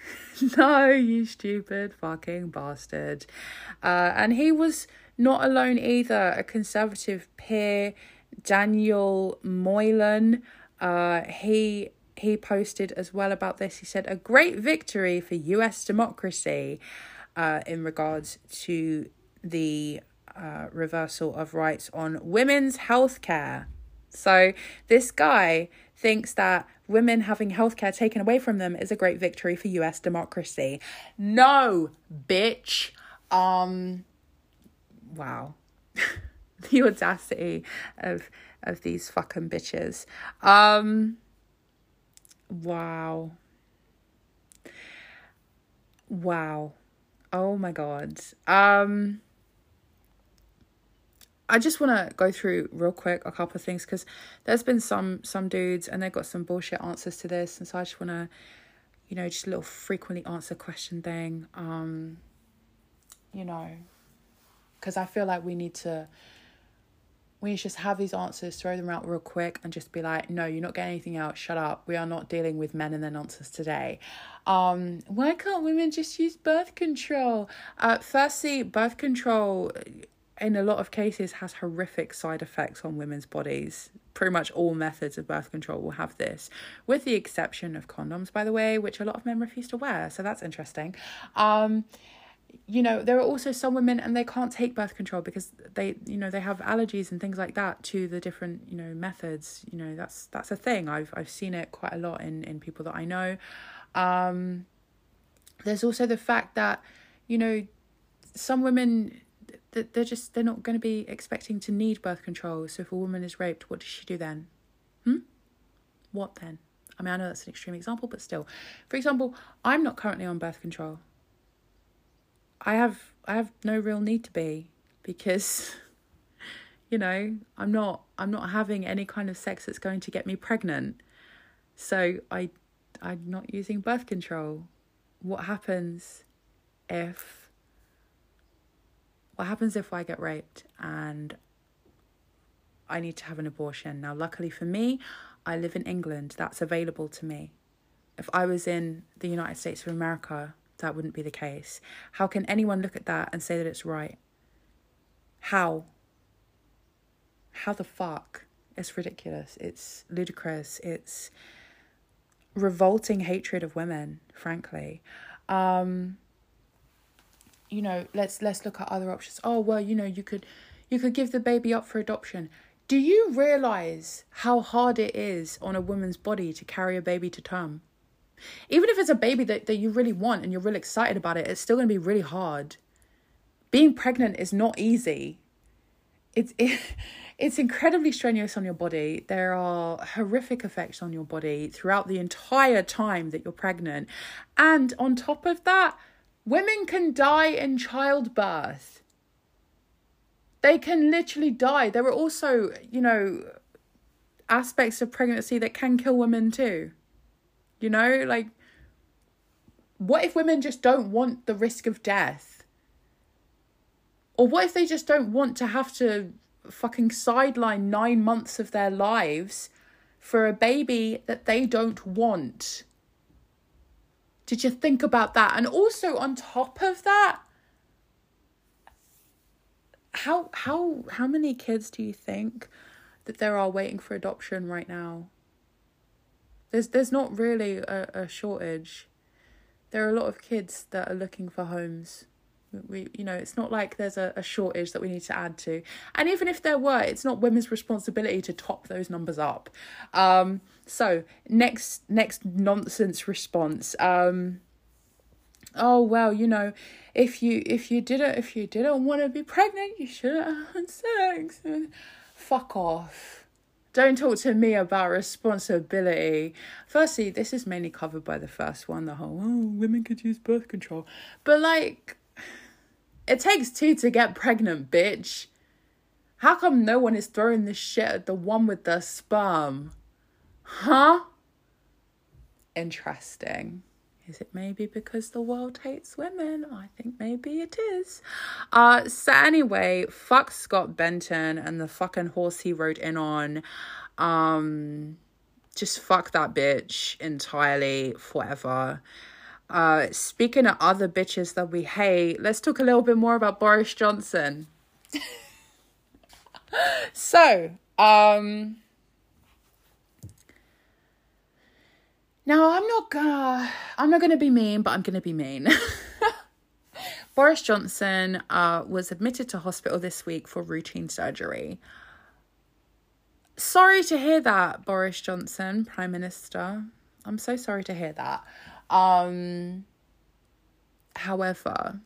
no, you stupid fucking bastard. Uh, and he was not alone either. A conservative peer, Daniel Moylan, uh, he he posted as well about this. He said a great victory for U.S. democracy uh, in regards to the uh, reversal of rights on women's health care. So this guy thinks that women having healthcare taken away from them is a great victory for US democracy. No, bitch. Um wow. the audacity of of these fucking bitches. Um wow. Wow. Oh my god. Um I just want to go through real quick a couple of things because there's been some some dudes and they've got some bullshit answers to this, and so I just want to, you know, just a little frequently answer question thing. Um, you know, because I feel like we need to. We need just have these answers, throw them out real quick, and just be like, no, you're not getting anything out. Shut up. We are not dealing with men and their nonsense today. Um, why can't women just use birth control? Uh, firstly, birth control in a lot of cases has horrific side effects on women's bodies. Pretty much all methods of birth control will have this, with the exception of condoms, by the way, which a lot of men refuse to wear. So that's interesting. Um, you know, there are also some women and they can't take birth control because they, you know, they have allergies and things like that to the different, you know, methods. You know, that's that's a thing. I've I've seen it quite a lot in in people that I know. Um, there's also the fact that, you know, some women that they're just they're not going to be expecting to need birth control. So if a woman is raped, what does she do then? Hmm. What then? I mean, I know that's an extreme example, but still. For example, I'm not currently on birth control. I have I have no real need to be because you know, I'm not I'm not having any kind of sex that's going to get me pregnant. So I I'm not using birth control. What happens if what happens if I get raped and I need to have an abortion? Now, luckily for me, I live in England. That's available to me. If I was in the United States of America, that wouldn't be the case. How can anyone look at that and say that it's right? How? How the fuck? It's ridiculous. It's ludicrous. It's revolting hatred of women, frankly. Um, you know let's let's look at other options oh well you know you could you could give the baby up for adoption. Do you realize how hard it is on a woman's body to carry a baby to term? Even if it's a baby that, that you really want and you're really excited about it, it's still going to be really hard. Being pregnant is not easy. It's it, it's incredibly strenuous on your body. There are horrific effects on your body throughout the entire time that you're pregnant. And on top of that, women can die in childbirth. They can literally die. There are also, you know, aspects of pregnancy that can kill women too. You know, like, what if women just don't want the risk of death? Or what if they just don't want to have to fucking sideline nine months of their lives for a baby that they don't want? Did you think about that? And also, on top of that, how how how many kids do you think that there are waiting for adoption right now? There's there's not really a, a shortage. There are a lot of kids that are looking for homes. We you know, it's not like there's a, a shortage that we need to add to. And even if there were, it's not women's responsibility to top those numbers up. Um so next next nonsense response. Um oh well you know if you if you didn't if you didn't want to be pregnant you shouldn't have had sex. Fuck off. Don't talk to me about responsibility. Firstly this is mainly covered by the first one the whole oh women could use birth control. But like it takes two to get pregnant bitch. How come no one is throwing this shit at the one with the sperm huh interesting is it maybe because the world hates women? I think maybe it is. Uh, so anyway, fuck Scott Benton and the fucking horse he rode in on. Um, just fuck that bitch entirely forever. Uh, speaking of other bitches that we hate, let's talk a little bit more about Boris Johnson. so, um, Now I'm not gonna I'm not gonna be mean, but I'm gonna be mean. Boris Johnson uh, was admitted to hospital this week for routine surgery. Sorry to hear that, Boris Johnson, Prime Minister. I'm so sorry to hear that. Um, however,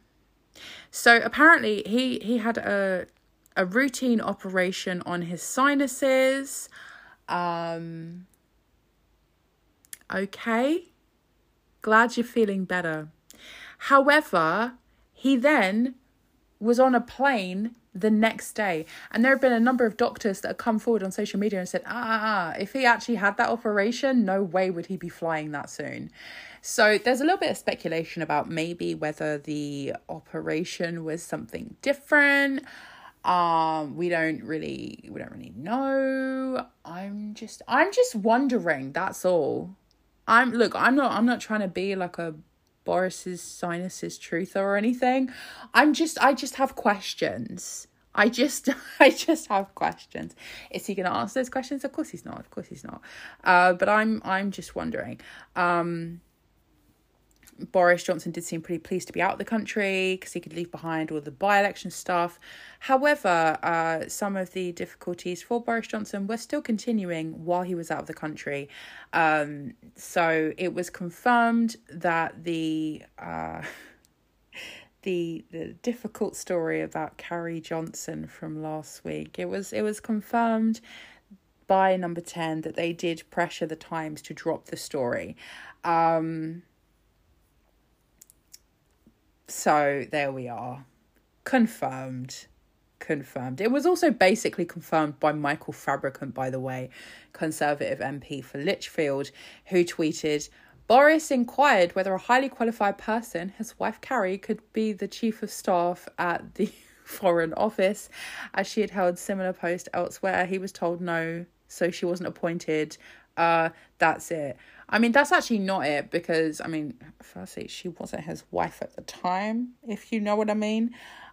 so apparently he he had a a routine operation on his sinuses. Um, okay? Glad you're feeling better. However, he then was on a plane the next day. And there have been a number of doctors that have come forward on social media and said, ah, ah, ah, if he actually had that operation, no way would he be flying that soon. So there's a little bit of speculation about maybe whether the operation was something different. Um, we don't really we don't really know. I'm just I'm just wondering, that's all. I'm look, I'm not I'm not trying to be like a Boris's sinuses truther or anything. I'm just I just have questions. I just I just have questions. Is he gonna answer those questions? Of course he's not. Of course he's not. Uh, but I'm I'm just wondering. Um Boris Johnson did seem pretty pleased to be out of the country because he could leave behind all the by election stuff. However, uh, some of the difficulties for Boris Johnson were still continuing while he was out of the country. Um, so it was confirmed that the. Uh, the the difficult story about Carrie Johnson from last week. It was it was confirmed by number 10 that they did pressure the Times to drop the story. Um so there we are. Confirmed. Confirmed. It was also basically confirmed by Michael Fabricant, by the way, Conservative MP for Lichfield, who tweeted Boris inquired whether a highly qualified person, his wife Carrie, could be the chief of staff at the Foreign Office, as she had held similar post elsewhere. He was told no, so she wasn't appointed. Uh, that's it. I mean, that's actually not it because, I mean, firstly, she wasn't his wife at the time, if you know what I mean.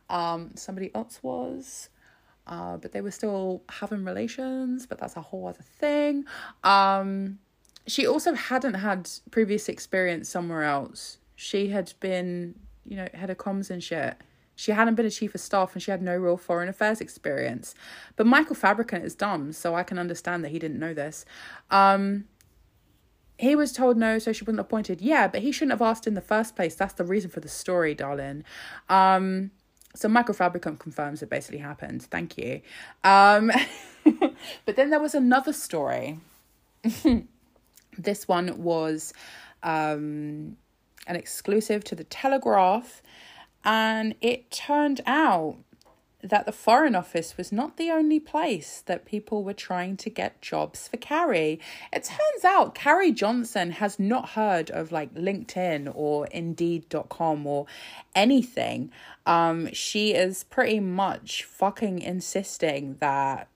Um, somebody else was. Uh, but they were still having relations, but that's a whole other thing. Um, she also hadn't had previous experience somewhere else. She had been, you know, head of comms and shit. She hadn't been a chief of staff and she had no real foreign affairs experience. But Michael Fabricant is dumb, so I can understand that he didn't know this. Um, he was told no, so she wasn't appointed. Yeah, but he shouldn't have asked in the first place. That's the reason for the story, darling. Um, so Michael Fabricant confirms it basically happened. Thank you. Um, but then there was another story. this one was um, an exclusive to the Telegraph, and it turned out that the Foreign Office was not the only place that people were trying to get jobs for Carrie. It turns out Carrie Johnson has not heard of like LinkedIn or Indeed.com or anything. Um, she is pretty much fucking insisting that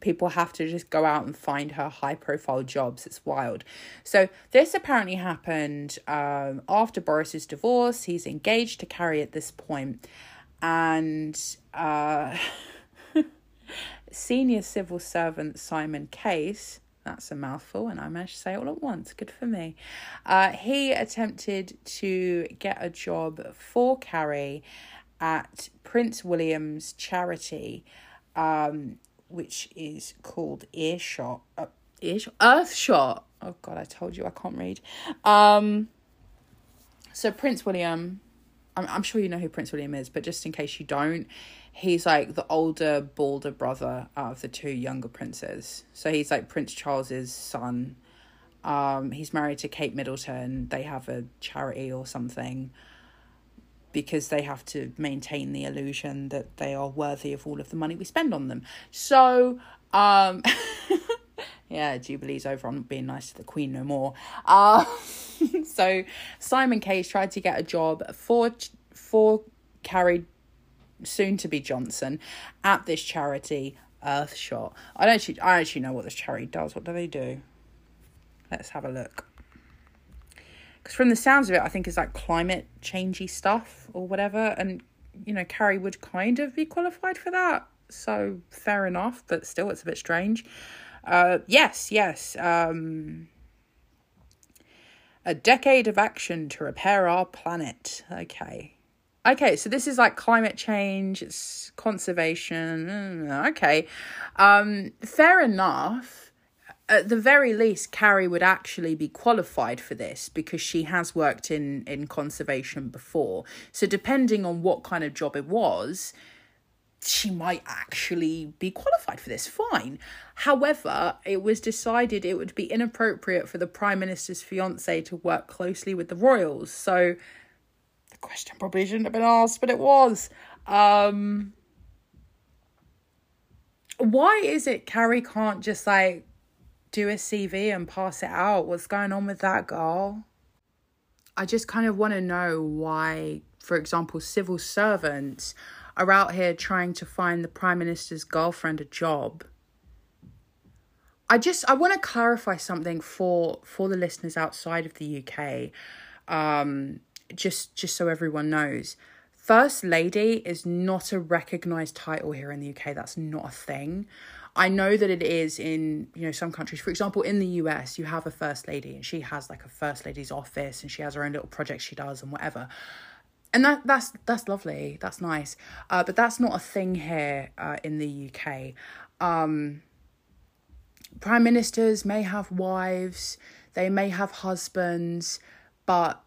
people have to just go out and find her high profile jobs. It's wild. So this apparently happened um, after Boris's divorce. He's engaged to Carrie at this point and uh, senior civil servant Simon Case. That's a mouthful, and I managed to say it all at once. Good for me. Uh, he attempted to get a job for Carrie at Prince William's charity, um, which is called Earshot. Uh, Earshot? Earthshot. Oh, God, I told you I can't read. Um, so, Prince William I'm, I'm sure you know who Prince William is, but just in case you don't, he's like the older, balder brother of the two younger princes. So he's like Prince Charles's son. Um, he's married to Kate Middleton. They have a charity or something because they have to maintain the illusion that they are worthy of all of the money we spend on them. So, um, yeah, Jubilee's over. Not being nice to the Queen no more. Uh, so Simon Case tried to get a job for for Carrie, soon to be Johnson, at this charity Earthshot. I don't actually I actually know what this charity does. What do they do? Let's have a look. Because from the sounds of it, I think it's like climate changey stuff or whatever, and you know Carrie would kind of be qualified for that. So fair enough, but still, it's a bit strange. Uh, yes, yes. Um, a decade of action to repair our planet. Okay. Okay, so this is like climate change, it's conservation. Mm, okay. Um, fair enough. At the very least, Carrie would actually be qualified for this because she has worked in, in conservation before. So, depending on what kind of job it was, she might actually be qualified for this. Fine. However, it was decided it would be inappropriate for the Prime Minister's fiance to work closely with the royals. So the question probably shouldn't have been asked, but it was. Um, why is it Carrie can't just like do a CV and pass it out? What's going on with that girl? I just kind of want to know why, for example, civil servants are out here trying to find the prime minister's girlfriend a job. I just I want to clarify something for for the listeners outside of the UK. Um just just so everyone knows. First lady is not a recognized title here in the UK. That's not a thing. I know that it is in, you know, some countries. For example, in the US, you have a first lady and she has like a first lady's office and she has her own little projects she does and whatever and that that's that's lovely. That's nice. Uh, but that's not a thing here uh, in the uk um, prime ministers may have wives they may have husbands but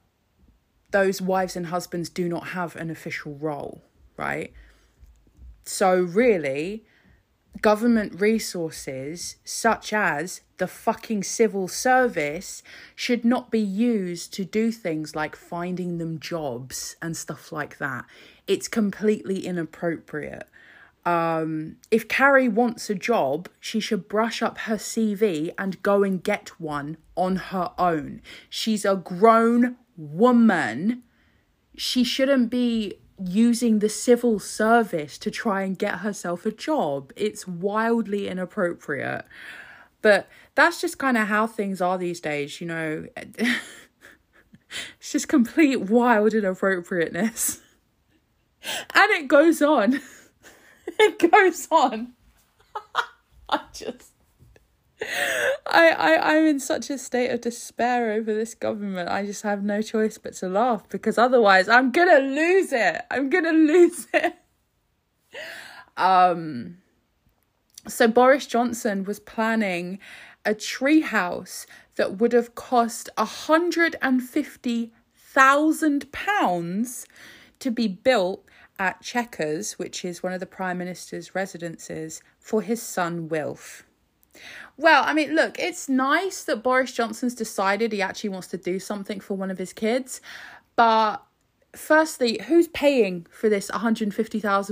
those wives and husbands do not have an official role right? So really government resources such as the fucking civil service should not be used to do things like finding them jobs and stuff like that. It's completely inappropriate. Um, if Carrie wants a job, she should brush up her CV and go and get one on her own. She's a grown woman. She shouldn't be using the civil service to try and get herself a job. It's wildly inappropriate. But that's just kind of how things are these days, you know. it's just complete wild inappropriateness. And it goes on. it goes on. I just I, I, I'm in such a state of despair over this government. I just have no choice but to laugh because otherwise I'm gonna lose it. I'm gonna lose it. Um, so Boris Johnson was planning a treehouse that would have cost hundred and fifty thousand pounds to be built at Chequers, which is one of the Prime Minister's residences, for his son Wilf. Well, I mean, look, it's nice that Boris Johnson's decided he actually wants to do something for one of his kids, but firstly, who's paying for this £150,000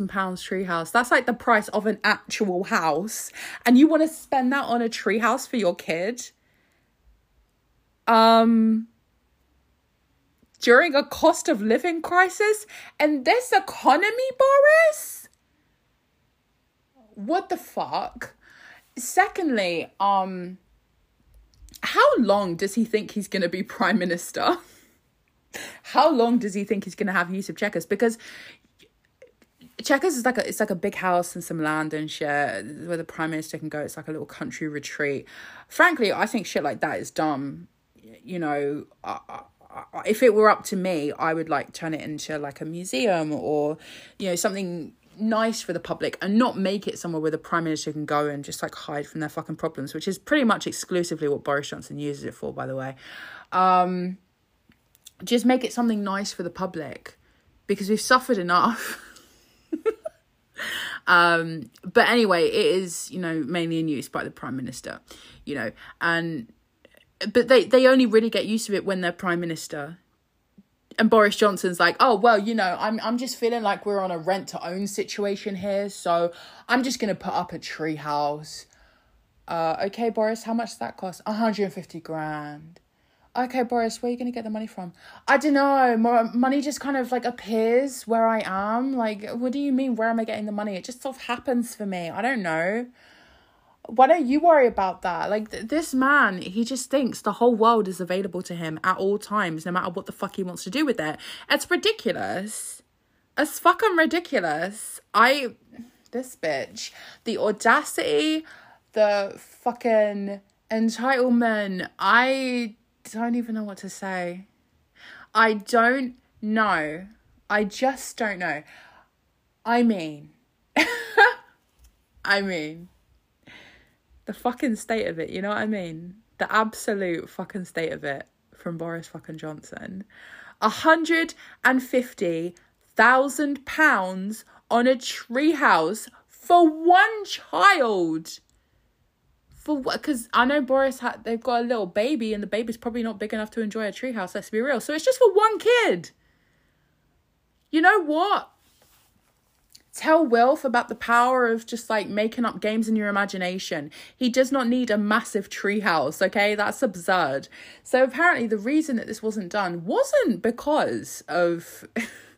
treehouse? That's like the price of an actual house, and you want to spend that on a treehouse for your kid? Um, during a cost of living crisis and this economy, Boris? What the fuck? Secondly, um how long does he think he's going to be prime minister? how long does he think he's going to have use of Chequers? Because Chequers is like a it's like a big house and some land and shit where the prime minister can go. It's like a little country retreat. Frankly, I think shit like that is dumb. You know, I, I, if it were up to me, I would like turn it into like a museum or you know something nice for the public and not make it somewhere where the prime minister can go and just like hide from their fucking problems, which is pretty much exclusively what Boris Johnson uses it for, by the way. Um, just make it something nice for the public because we've suffered enough. um, but anyway, it is you know mainly in use by the prime minister, you know, and but they they only really get used to it when they're prime minister and Boris Johnson's like, oh well, you know, I'm I'm just feeling like we're on a rent to own situation here, so I'm just gonna put up a tree house. Uh, okay, Boris, how much does that cost? 150 grand. Okay, Boris, where are you gonna get the money from? I don't know. Money just kind of like appears where I am. Like, what do you mean? Where am I getting the money? It just sort of happens for me. I don't know why don't you worry about that? Like th- this man, he just thinks the whole world is available to him at all times, no matter what the fuck he wants to do with it. It's ridiculous. It's fucking ridiculous. I, this bitch, the audacity, the fucking entitlement. I don't even know what to say. I don't know. I just don't know. I mean, I mean the fucking state of it, you know what I mean? The absolute fucking state of it from Boris fucking Johnson. A hundred and fifty thousand pounds on a treehouse for one child. For what? Because I know Boris had they've got a little baby, and the baby's probably not big enough to enjoy a treehouse. Let's be real. So it's just for one kid. You know what? Tell Wilf about the power of just like making up games in your imagination. He does not need a massive treehouse, okay? That's absurd. So apparently, the reason that this wasn't done wasn't because of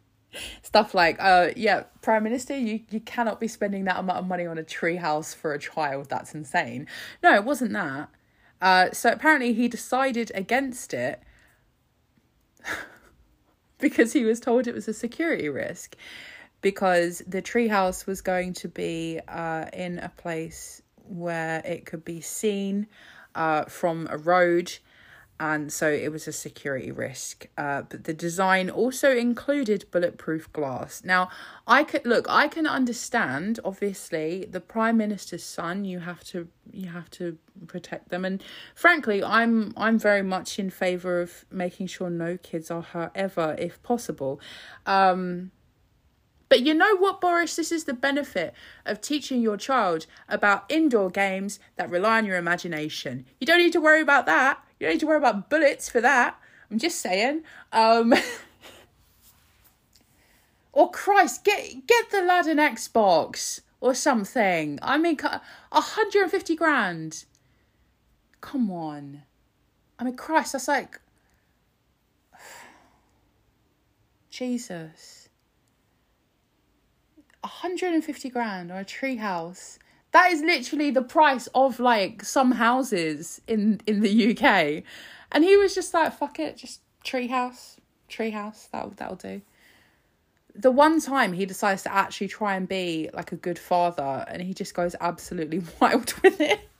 stuff like, uh, yeah, Prime Minister, you, you cannot be spending that amount of money on a treehouse for a child. That's insane. No, it wasn't that. Uh, so apparently, he decided against it because he was told it was a security risk because the treehouse was going to be uh, in a place where it could be seen uh, from a road and so it was a security risk. Uh, but the design also included bulletproof glass. Now, I could look. I can understand. Obviously, the prime minister's son. You have to. You have to protect them. And frankly, I'm. I'm very much in favor of making sure no kids are hurt ever, if possible. Um, but you know what, Boris? This is the benefit of teaching your child about indoor games that rely on your imagination. You don't need to worry about that. You don't need to worry about bullets for that. I'm just saying. Um, or Christ, get get the lad an Xbox or something. I mean, 150 grand. Come on. I mean, Christ, that's like. Jesus. 150 grand on a tree house. That is literally the price of like some houses in in the UK. And he was just like, fuck it, just tree house, tree house, that'll that'll do. The one time he decides to actually try and be like a good father and he just goes absolutely wild with it.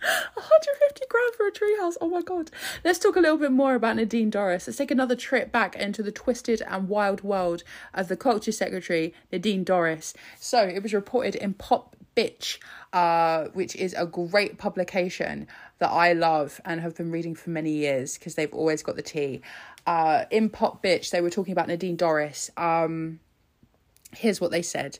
150 grand for a treehouse. Oh my god. Let's talk a little bit more about Nadine Dorries. Let's take another trip back into the twisted and wild world of the culture secretary, Nadine Dorries. So it was reported in Pop Bitch, uh, which is a great publication that I love and have been reading for many years because they've always got the tea. Uh, in Popbitch, they were talking about Nadine Dorries. Um, here's what they said.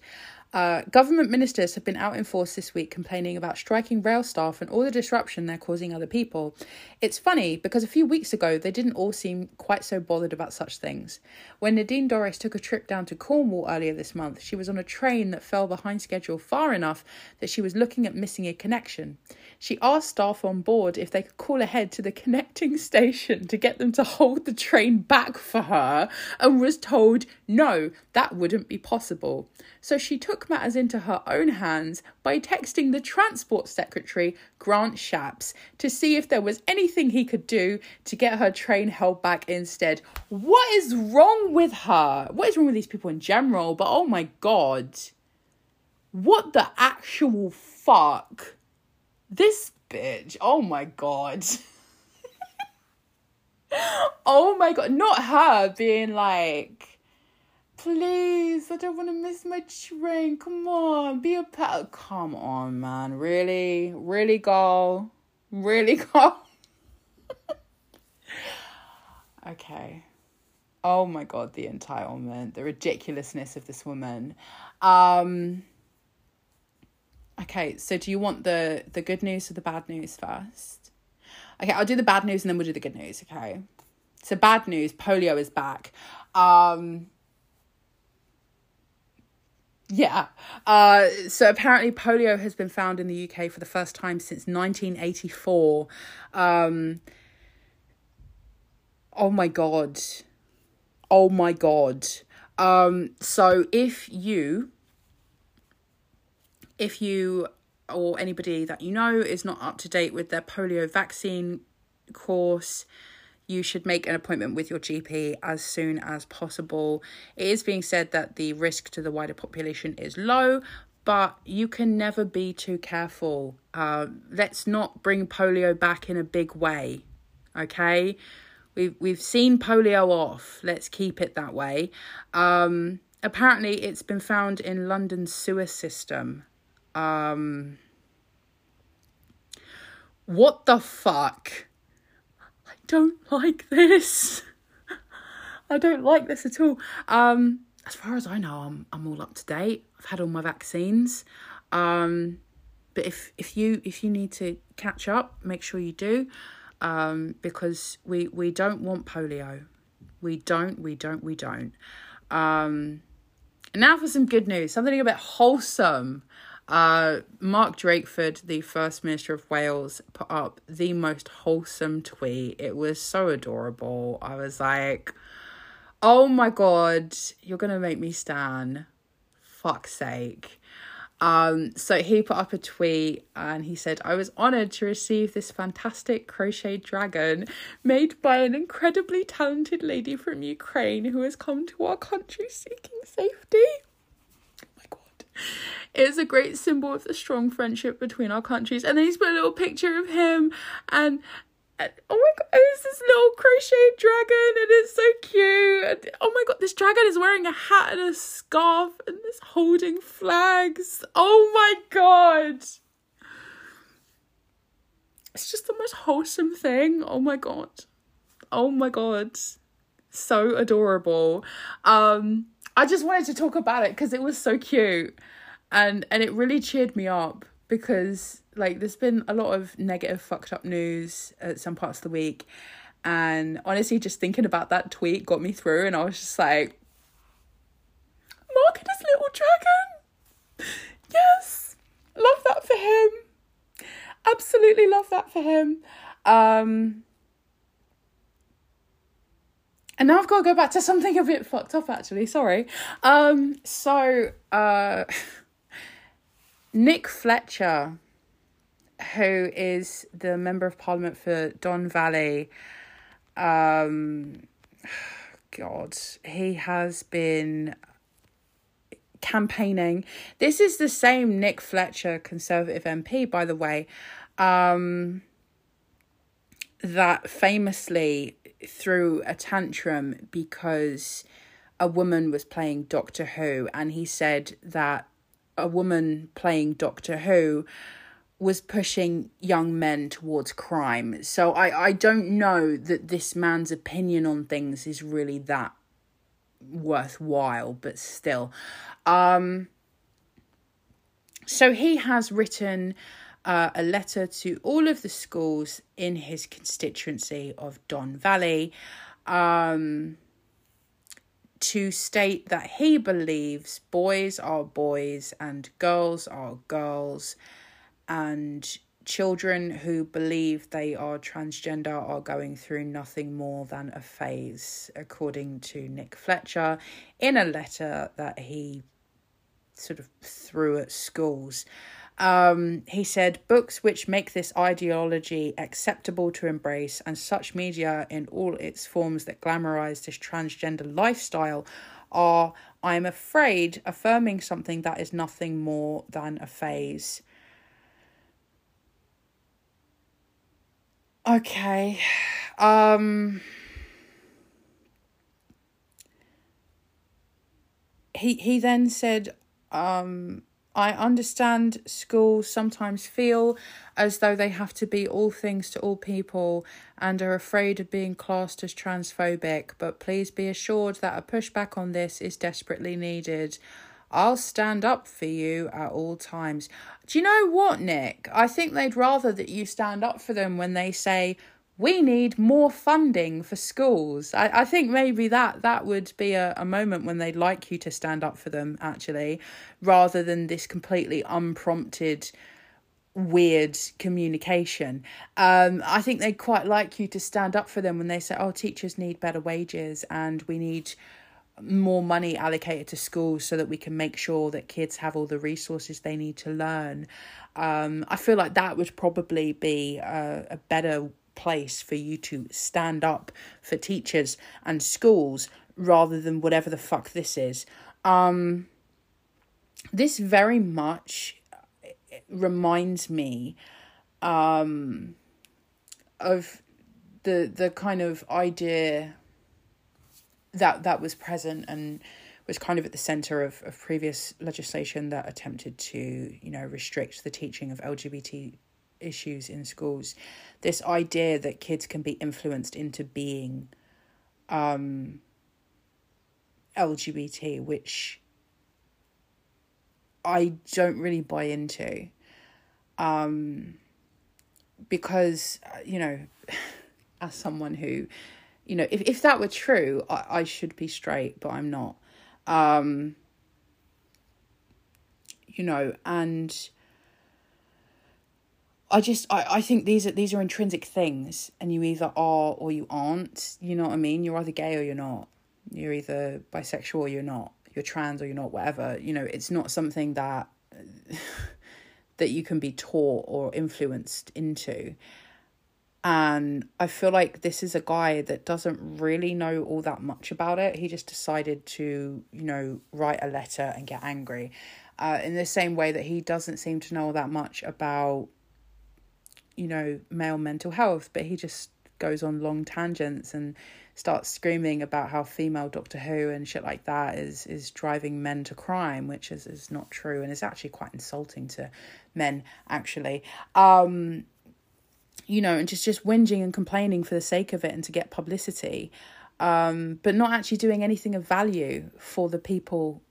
Uh, government ministers have been out in force this week complaining about striking rail staff and all the disruption they're causing other people. It's funny because a few weeks ago they didn't all seem quite so bothered about such things. When Nadine Dorries took a trip down to Cornwall earlier this month, she was on a train that fell behind schedule far enough that she was looking at missing a connection. She asked staff on board if they could call ahead to the connecting station to get them to hold the train back for her and was told no, that wouldn't be possible. So she took matters into her own hands by texting the Transport Secretary, Grant Shapps, to see if there was anything he could do to get her train held back instead. What is wrong with her? What is wrong with these people in general? But oh my god. What the actual fuck? This bitch. Oh my god. oh my god. Not her being like, please, I don't want to miss my train. Come on, be a pal. Come on, man. Really? Really, girl? Really, girl? okay. Oh my god, the entitlement, the ridiculousness of this woman. Um Okay, so do you want the the good news or the bad news first? Okay, I'll do the bad news and then we'll do the good news, okay? So bad news, polio is back. Um yeah. Uh, so apparently polio has been found in the UK for the first time since 1984. Um, oh my god. Oh my god. Um, so if you if you or anybody that you know is not up to date with their polio vaccine course, you should make an appointment with your GP as soon as possible. It is being said that the risk to the wider population is low, but you can never be too careful. Uh, let's not bring polio back in a big way, okay? We've we've seen polio off. Let's keep it that way. Um, apparently, it's been found in London's sewer system. Um, what the fuck? Don't like this. I don't like this at all. Um, as far as I know, I'm I'm all up to date. I've had all my vaccines. Um, but if if you if you need to catch up, make sure you do, um, because we we don't want polio. We don't. We don't. We don't. Um, now for some good news. Something a bit wholesome. Uh, Mark Drakeford, the First Minister of Wales, put up the most wholesome tweet. It was so adorable. I was like, oh my god, you're going to make me stan. Fuck's sake. Um, so he put up a tweet and he said, I was honoured to receive this fantastic crochet dragon made by an incredibly talented lady from Ukraine who has come to our country seeking safety. Oh god. It's a great symbol of the strong friendship between our countries. And then he's put a little picture of him and, and oh my god, it's this little crocheted dragon and it's so cute. And, oh my god, this dragon is wearing a hat and a scarf and is holding flags. Oh my god. It's just the most wholesome thing. Oh my god. Oh my god. So adorable. Um I just wanted to talk about it because it was so cute. And and it really cheered me up because like there's been a lot of negative fucked up news at some parts of the week. And honestly just thinking about that tweet got me through and I was just like Mark and his little dragon. Yes love that for him. Absolutely love that for him. Um and now I've got to go back to something a bit fucked up actually sorry um so uh Nick Fletcher, who is the member of parliament for Don Valley, um, God, he has been campaigning. This is the same Nick Fletcher, Conservative MP, by the way, um, that famously threw a tantrum because a woman was playing Doctor Who, and he said that a woman playing Doctor Who was pushing young men towards crime. So I, I don't know that this man's opinion on things is really that worthwhile, but still. Um, so he has written uh, a letter to all of the schools in his constituency of Don Valley um, to state that he believes boys are boys and girls are girls, and children who believe they are transgender are going through nothing more than a phase, according to Nick Fletcher in a letter that he sort of threw at schools. Um, he said, books which make this ideology acceptable to embrace and such media in all its forms that glamorize this transgender lifestyle are, I am afraid, affirming something that is nothing more than a phase. Okay. Um he he then said um I understand schools sometimes feel as though they have to be all things to all people and are afraid of being classed as transphobic, but please be assured that a pushback on this is desperately needed. I'll stand up for you at all times. Do you know what, Nick? I think they'd rather that you stand up for them when they say, we need more funding for schools. I, I think maybe that that would be a, a moment when they'd like you to stand up for them, actually, rather than this completely unprompted weird communication. Um, I think they'd quite like you to stand up for them when they say, oh, teachers need better wages and we need more money allocated to schools so that we can make sure that kids have all the resources they need to learn. Um, I feel like that would probably be a, a better place for you to stand up for teachers and schools rather than whatever the fuck this is. Um, this very much reminds me um, of the the kind of idea that that was present and was kind of at the center of, of previous legislation that attempted to you know restrict the teaching of LGBT issues in schools. This idea that kids can be influenced into being um LGBT which I don't really buy into um because you know as someone who you know if, if that were true I, I should be straight but I'm not. Um you know and I just I, I think these are these are intrinsic things and you either are or you aren't. You know what I mean? You're either gay or you're not. You're either bisexual or you're not. You're trans or you're not, whatever. You know, it's not something that that you can be taught or influenced into. And I feel like this is a guy that doesn't really know all that much about it. He just decided to, you know, write a letter and get angry. Uh, in the same way that he doesn't seem to know all that much about you know, male mental health, but he just goes on long tangents and starts screaming about how female Doctor Who and shit like that is is driving men to crime, which is, is not true and is actually quite insulting to men, actually. Um, you know, and just, just whinging and complaining for the sake of it and to get publicity, um, but not actually doing anything of value for the people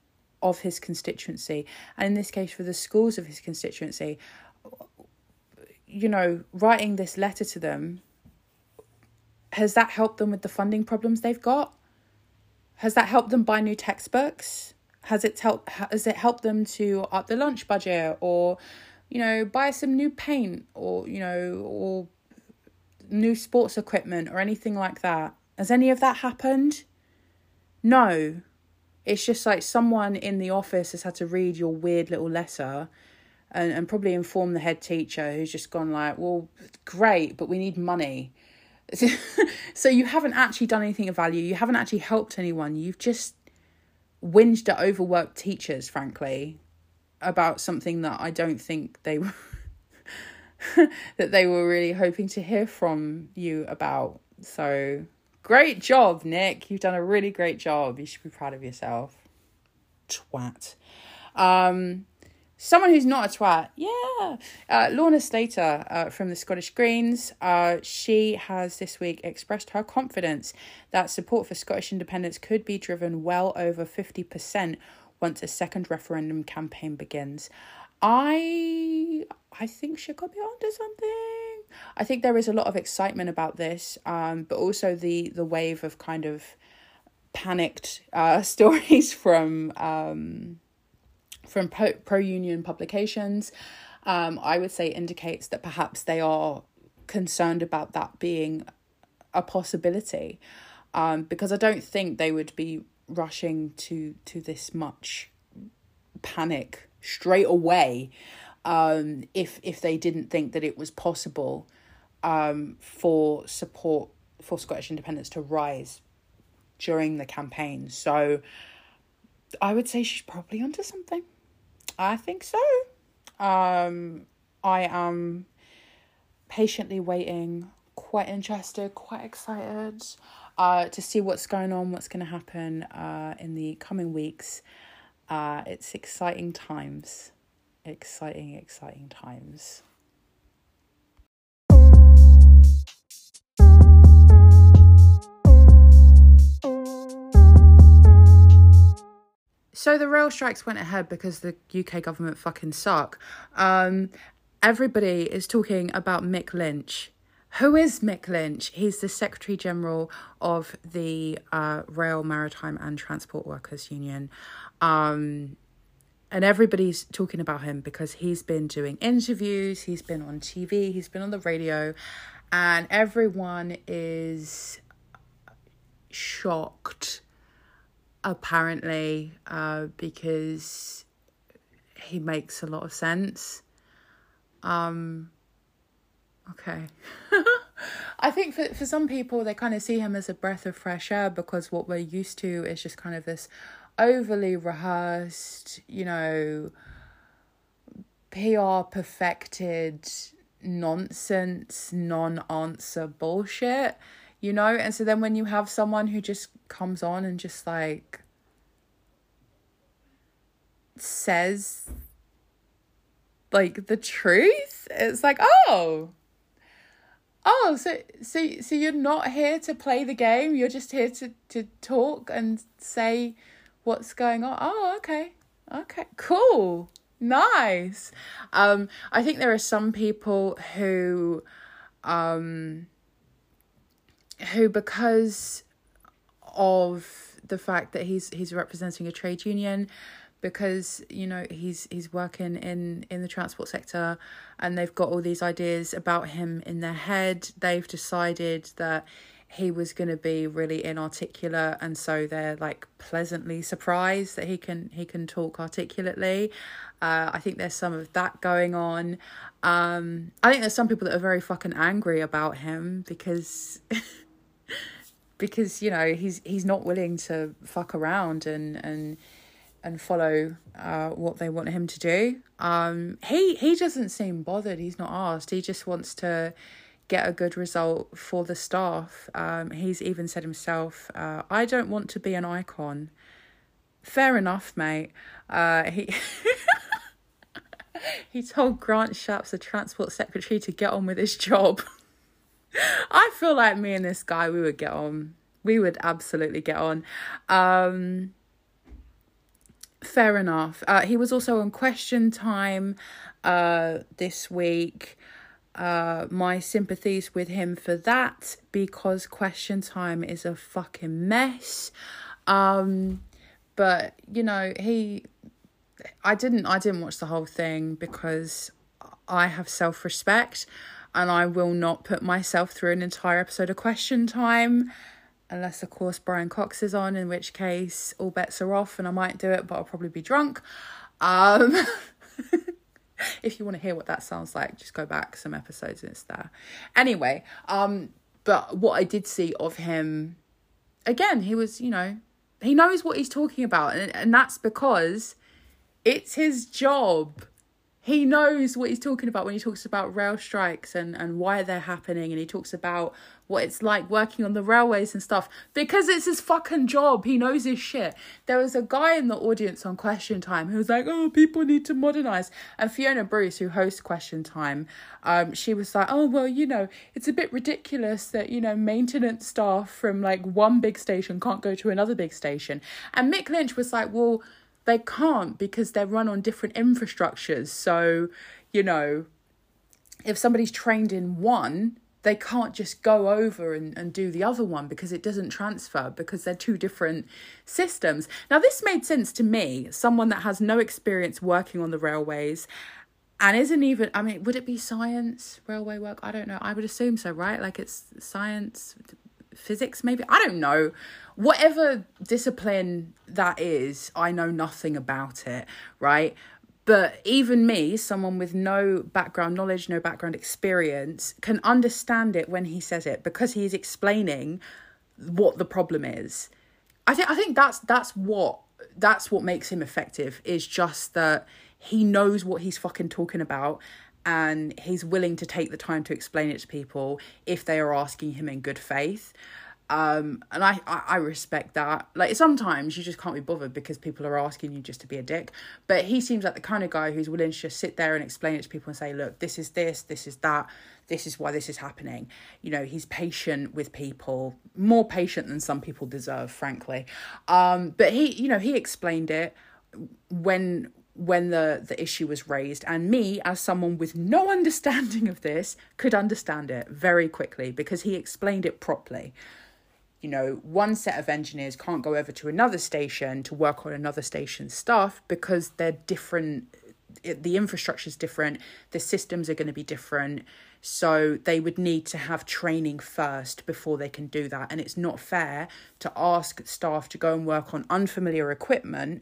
of his constituency, and in this case for the schools of his constituency you know, writing this letter to them, has that helped them with the funding problems they've got? Has that helped them buy new textbooks? Has it helped has it helped them to up the lunch budget or you know, buy some new paint or you know, or new sports equipment or anything like that? Has any of that happened? No. It's just like someone in the office has had to read your weird little letter and, and probably inform the head teacher who's just gone like, well, great, but we need money. so you haven't actually done anything of value. You haven't actually helped anyone. You've just whinged at overworked teachers, frankly, about something that I don't think they that they were really hoping to hear from you about. So great job, Nick. You've done a really great job. You should be proud of yourself. Twat. Um, someone who's not a twat, yeah. Uh, Lorna Slater uh, from the Scottish Greens. Uh, she has this week expressed her confidence that support for Scottish independence could be driven well over 50% once a second referendum campaign begins. I I think she could be onto something. I think there is a lot of excitement about this, um, but also the the wave of kind of panicked uh, stories from um, from pro union publications. Um, I would say indicates that perhaps they are concerned about that being a possibility, um, because I don't think they would be rushing to to this much panic straight away um, if if they didn't think that it was possible um, for support for Scottish independence to rise during the campaign. So I would say she's probably onto something. I think so. Um, I am patiently waiting, quite interested, quite excited uh, to see what's going on, what's going to happen uh, in the coming weeks. Uh, it's exciting times. Exciting, exciting times. So the rail strikes went ahead because the UK government fucking suck. Um, everybody is talking about Mick Lynch. Who is Mick Lynch? He's the Secretary General of the uh, Rail, Maritime and Transport Workers Union. Um, and everybody's talking about him because he's been doing interviews, he's been on TV, he's been on the radio, and everyone is shocked apparently uh, because he makes a lot of sense. Um, okay. I think for, for some people, they kind of see him as a breath of fresh air because what we're used to is just kind of this overly rehearsed, you know, PR perfected nonsense, non answer bullshit you know? And so then when you have someone who just comes on and just like says like the truth, it's like, oh, oh, so so so you're not here to play the game. You're just here to to talk and say what's going on. Oh, okay, okay, cool, nice. Um, I think there are some people who, um who because of the fact that he's he's representing a trade union because you know he's he's working in in the transport sector and they've got all these ideas about him in their head they've decided that he was going to be really inarticulate and so they're like pleasantly surprised that he can he can talk articulately. Uh, i think there's some of that going on. Um, i think there's some people that are very fucking angry about him because because you know he's he's not willing to fuck around and and and follow uh, what they want him to do. Um, he he doesn't seem bothered. He's not asked. He just wants to get a good result for the staff. Um, he's even said himself, uh, "I don't want to be an icon." Fair enough, mate. Uh, he. he told Grant Shapps, the transport secretary, to get on with his job. I feel like me and this guy, we would get on. We would absolutely get on. Um, fair enough. Uh, he was also on Question Time uh, this week. Uh, my sympathies with him for that because Question Time is a fucking mess. Um, but you know, he, I didn't, I didn't watch the whole thing because I have self respect and I will not put myself through an entire episode of Question Time. Unless, of course, Brian Cox is on, in which case all bets are off and I might do it, but I'll probably be drunk. Um, if you want to hear what that sounds like, just go back some episodes and it's there. Anyway, um, but what I did see of him, again, he was, you know, he knows what he's talking about, and, and that's because it's his job he knows what he's talking about when he talks about rail strikes and, and why they're happening and he talks about what it's like working on the railways and stuff. Because it's his fucking job. He knows his shit. There was a guy in the audience on question time who was like oh people need to modernize. And fiona bruce who hosts question time um she was like oh well you know it's a bit ridiculous that you know maintenance staff from like one big station can't go to another big station. And mick lynch was like well they can't because they're run on different infrastructures. So, you know, if somebody's trained in one, they can't just go over and, and do the other one because it doesn't transfer because they're two different systems. Now, this made sense to me, someone that has no experience working on the railways and isn't even, I mean, would it be science, railway work? I don't know. I would assume so, right? Like it's science, physics, maybe? I don't know whatever discipline that is, I know nothing about it, right? But even me, someone with no background knowledge, no background experience, can understand it when he says it because he's explaining what the problem is. I think I think that's that's what that's what makes him effective is just that he knows what he's fucking talking about and he's willing to take the time to explain it to people if they are asking him in good faith. Um and I, I i respect that. Like sometimes you just can't be bothered because people are asking you just to be a dick. But he seems like the kind of guy who's willing to just sit there and explain it to people and say look this is this this is that this is why this is happening. You know he's patient with people more patient than some people deserve frankly. Um but he you know he explained it when when the the issue was raised and me as someone with no understanding of this could understand it very quickly because he explained it properly you know, one set of engineers can't go over to another station to work on another station's stuff because they're different. The infrastructure is different, the systems are going to be different. So they would need to have training first before they can do that. And it's not fair to ask staff to go and work on unfamiliar equipment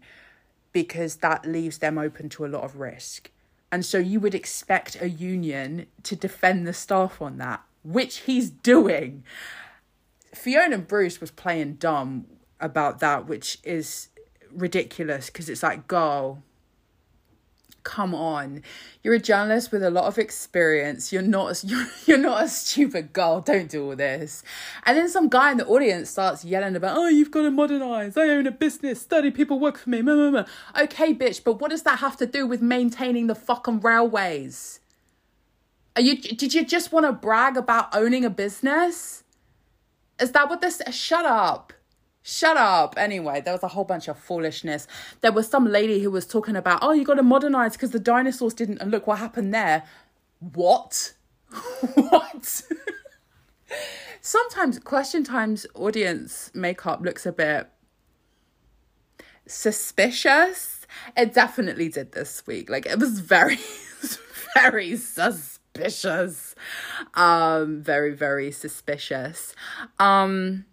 because that leaves them open to a lot of risk. And so you would expect a union to defend the staff on that, which he's doing. Fiona Bruce was playing dumb about that, which is ridiculous because it's like, girl, come on. You're a journalist with a lot of experience. You're not you're, you're not a stupid girl. Don't do all this. And then some guy in the audience starts yelling about, oh, you've got to modernize. I own a business. 30 people work for me. Okay, bitch, but what does that have to do with maintaining the fucking railways? Are you did you just want to brag about owning a business? Is that what this? Shut up. Shut up. Anyway, there was a whole bunch of foolishness. There was some lady who was talking about, oh, you got to modernize because the dinosaurs didn't. And look what happened there. What? what? Sometimes question times audience makeup looks a bit suspicious. It definitely did this week. Like it was very, very suspicious. Um, very, very suspicious. Um,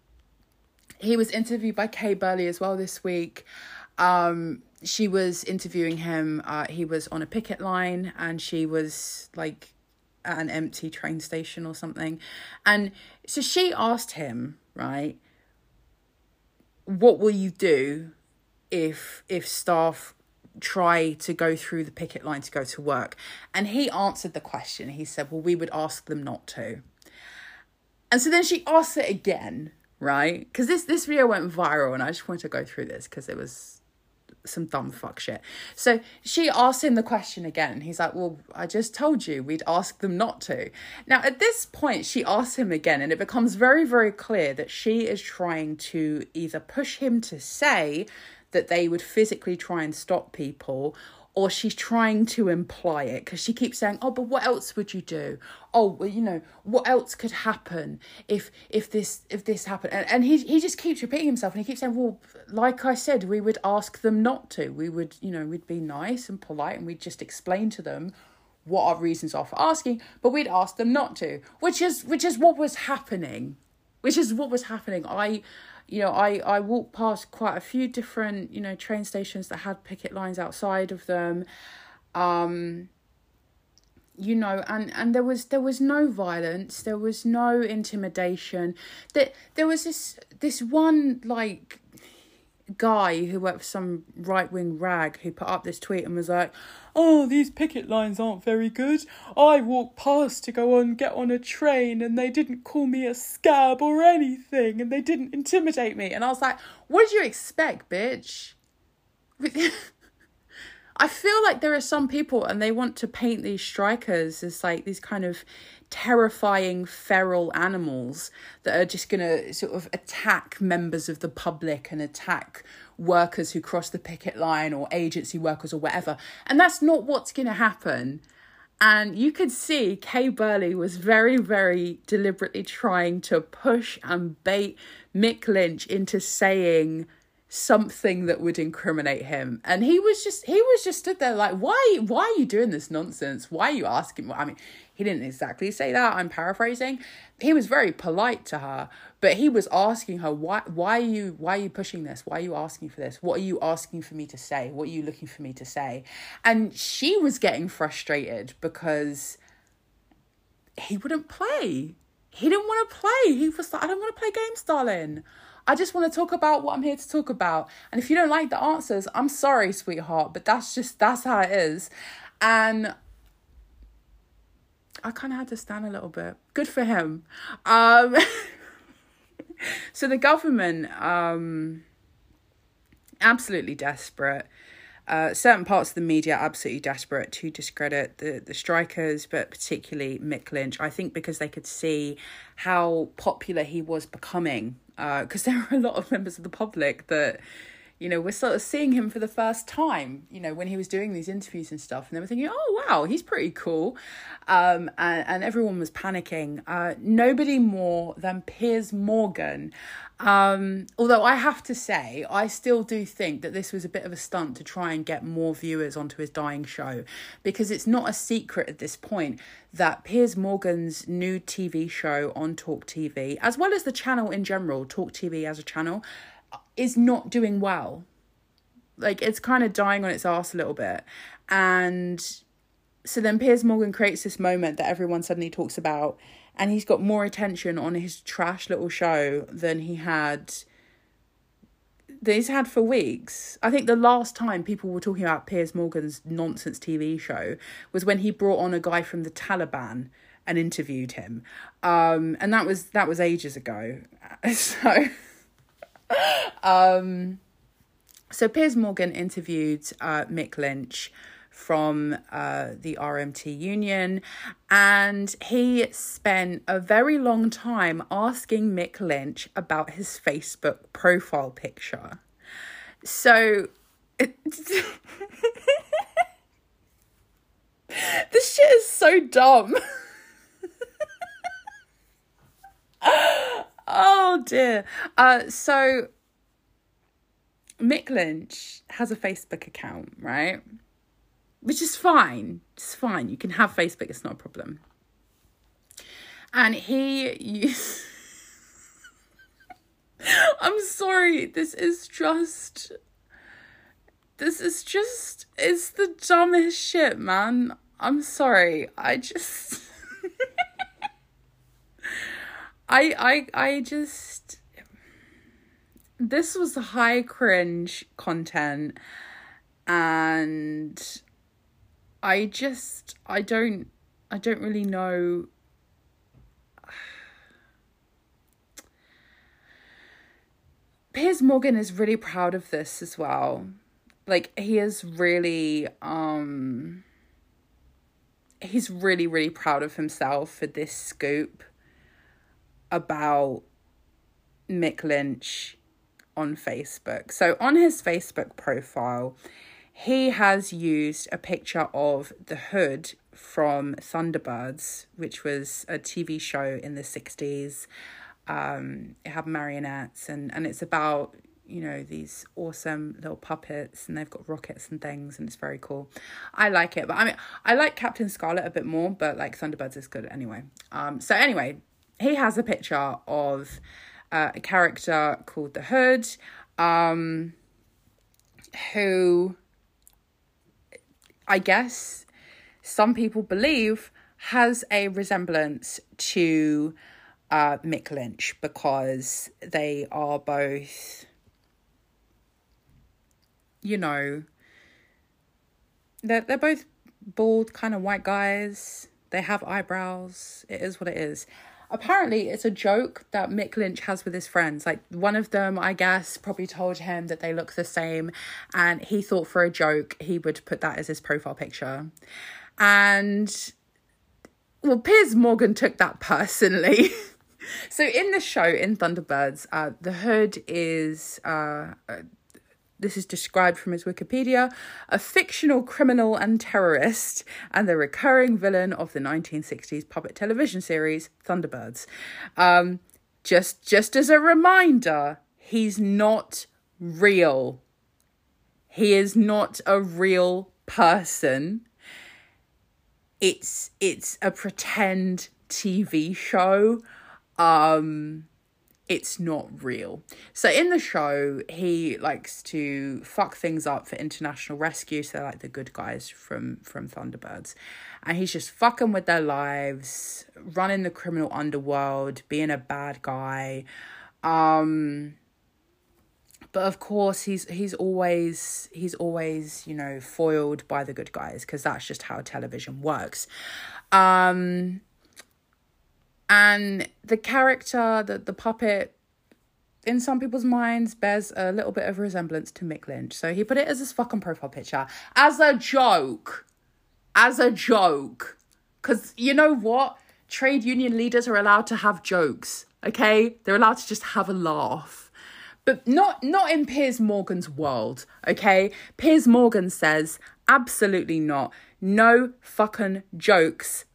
he was interviewed by Kay Burley as well this week. Um, she was interviewing him. Uh, he was on a picket line and she was like at an empty train station or something. And so she asked him, right, what will you do if if staff try to go through the picket line to go to work. And he answered the question. He said, Well, we would ask them not to. And so then she asked it again, right? Because this, this video went viral and I just wanted to go through this because it was some dumb fuck shit. So she asked him the question again. He's like, Well, I just told you we'd ask them not to. Now, at this point, she asks him again, and it becomes very, very clear that she is trying to either push him to say that they would physically try and stop people or she's trying to imply it because she keeps saying oh but what else would you do? Oh well you know what else could happen if if this if this happened? And, and he, he just keeps repeating himself and he keeps saying well like i said we would ask them not to. We would you know we'd be nice and polite and we'd just explain to them what our reasons are for asking but we'd ask them not to which is which is what was happening which is what was happening. I you know, I, I walked past quite a few different, you know, train stations that had picket lines outside of them. Um, you know and and there was there was no violence there was no intimidation that there was this this one like guy who worked for some right wing rag who put up this tweet and was like, "Oh, these picket lines aren't very good. I walked past to go on get on a train and they didn't call me a scab or anything and they didn't intimidate me." And I was like, "What did you expect, bitch?" I feel like there are some people and they want to paint these strikers as like these kind of terrifying feral animals that are just going to sort of attack members of the public and attack workers who cross the picket line or agency workers or whatever. And that's not what's going to happen. And you could see Kay Burley was very, very deliberately trying to push and bait Mick Lynch into saying something that would incriminate him and he was just he was just stood there like why why are you doing this nonsense why are you asking i mean he didn't exactly say that i'm paraphrasing. He was very polite to her but he was asking her why why are you why are you pushing this? Why are you asking for this? What are you asking for me to say? What are you looking for me to say? And she was getting frustrated because he wouldn't play. He didn't want to play. He was like i don't want to play games darling. I just want to talk about what I'm here to talk about. And if you don't like the answers, I'm sorry, sweetheart, but that's just that's how it is. And I kind of had to stand a little bit. Good for him. Um so the government um absolutely desperate uh, certain parts of the media absolutely desperate to discredit the, the strikers, but particularly Mick Lynch. I think because they could see how popular he was becoming, because uh, there are a lot of members of the public that, you know, we're sort of seeing him for the first time, you know, when he was doing these interviews and stuff, and they were thinking, oh, wow, he's pretty cool. Um, and, and everyone was panicking. Uh, nobody more than Piers Morgan um, although I have to say, I still do think that this was a bit of a stunt to try and get more viewers onto his dying show because it's not a secret at this point that Piers Morgan's new TV show on Talk TV, as well as the channel in general, Talk TV as a channel, is not doing well. Like it's kind of dying on its ass a little bit. And so then Piers Morgan creates this moment that everyone suddenly talks about and he's got more attention on his trash little show than he had that he's had for weeks. I think the last time people were talking about Piers Morgan's nonsense TV show was when he brought on a guy from the Taliban and interviewed him. Um, and that was that was ages ago. So um so Piers Morgan interviewed uh, Mick Lynch from uh, the RMT Union, and he spent a very long time asking Mick Lynch about his Facebook profile picture. So. It, this shit is so dumb. oh dear. Uh, so Mick Lynch has a Facebook account, right? which is fine. It's fine. You can have Facebook, it's not a problem. And he used. I'm sorry, this is just. This is just. It's the dumbest shit, man. I'm sorry. I just. I I I just this was high cringe content and I just I don't I don't really know Piers Morgan is really proud of this as well. Like he is really um he's really really proud of himself for this scoop about Mick Lynch on Facebook. So on his Facebook profile, he has used a picture of the hood from Thunderbirds, which was a TV show in the 60s. Um, it had marionettes and, and it's about, you know, these awesome little puppets and they've got rockets and things and it's very cool. I like it. But I mean, I like Captain Scarlet a bit more, but like Thunderbirds is good anyway. Um, so anyway, he has a picture of uh, a character called the Hood, um, who I guess some people believe has a resemblance to uh, Mick Lynch because they are both you know, they're they're both bald, kind of white guys. They have eyebrows. It is what it is. Apparently, it's a joke that Mick Lynch has with his friends. Like one of them, I guess, probably told him that they look the same, and he thought for a joke he would put that as his profile picture. And well, Piers Morgan took that personally. so in the show in Thunderbirds, uh, the hood is uh, this is described from his Wikipedia a fictional criminal and terrorist, and the recurring villain of the 1960s puppet television series Thunderbirds. Um, just just as a reminder, he's not real. He is not a real person it's it's a pretend TV show. Um it's not real. So in the show, he likes to fuck things up for international rescue. So like the good guys from from Thunderbirds, and he's just fucking with their lives, running the criminal underworld, being a bad guy. Um, but of course he's he's always he's always you know foiled by the good guys because that's just how television works um and the character the the puppet in some people's minds bears a little bit of resemblance to Mick Lynch. So he put it as his fucking profile picture. As a joke. As a joke. Because you know what? Trade union leaders are allowed to have jokes okay? They're allowed to just have a laugh. But not not in Piers Morgan's world, okay? Piers Morgan says absolutely not. No fucking jokes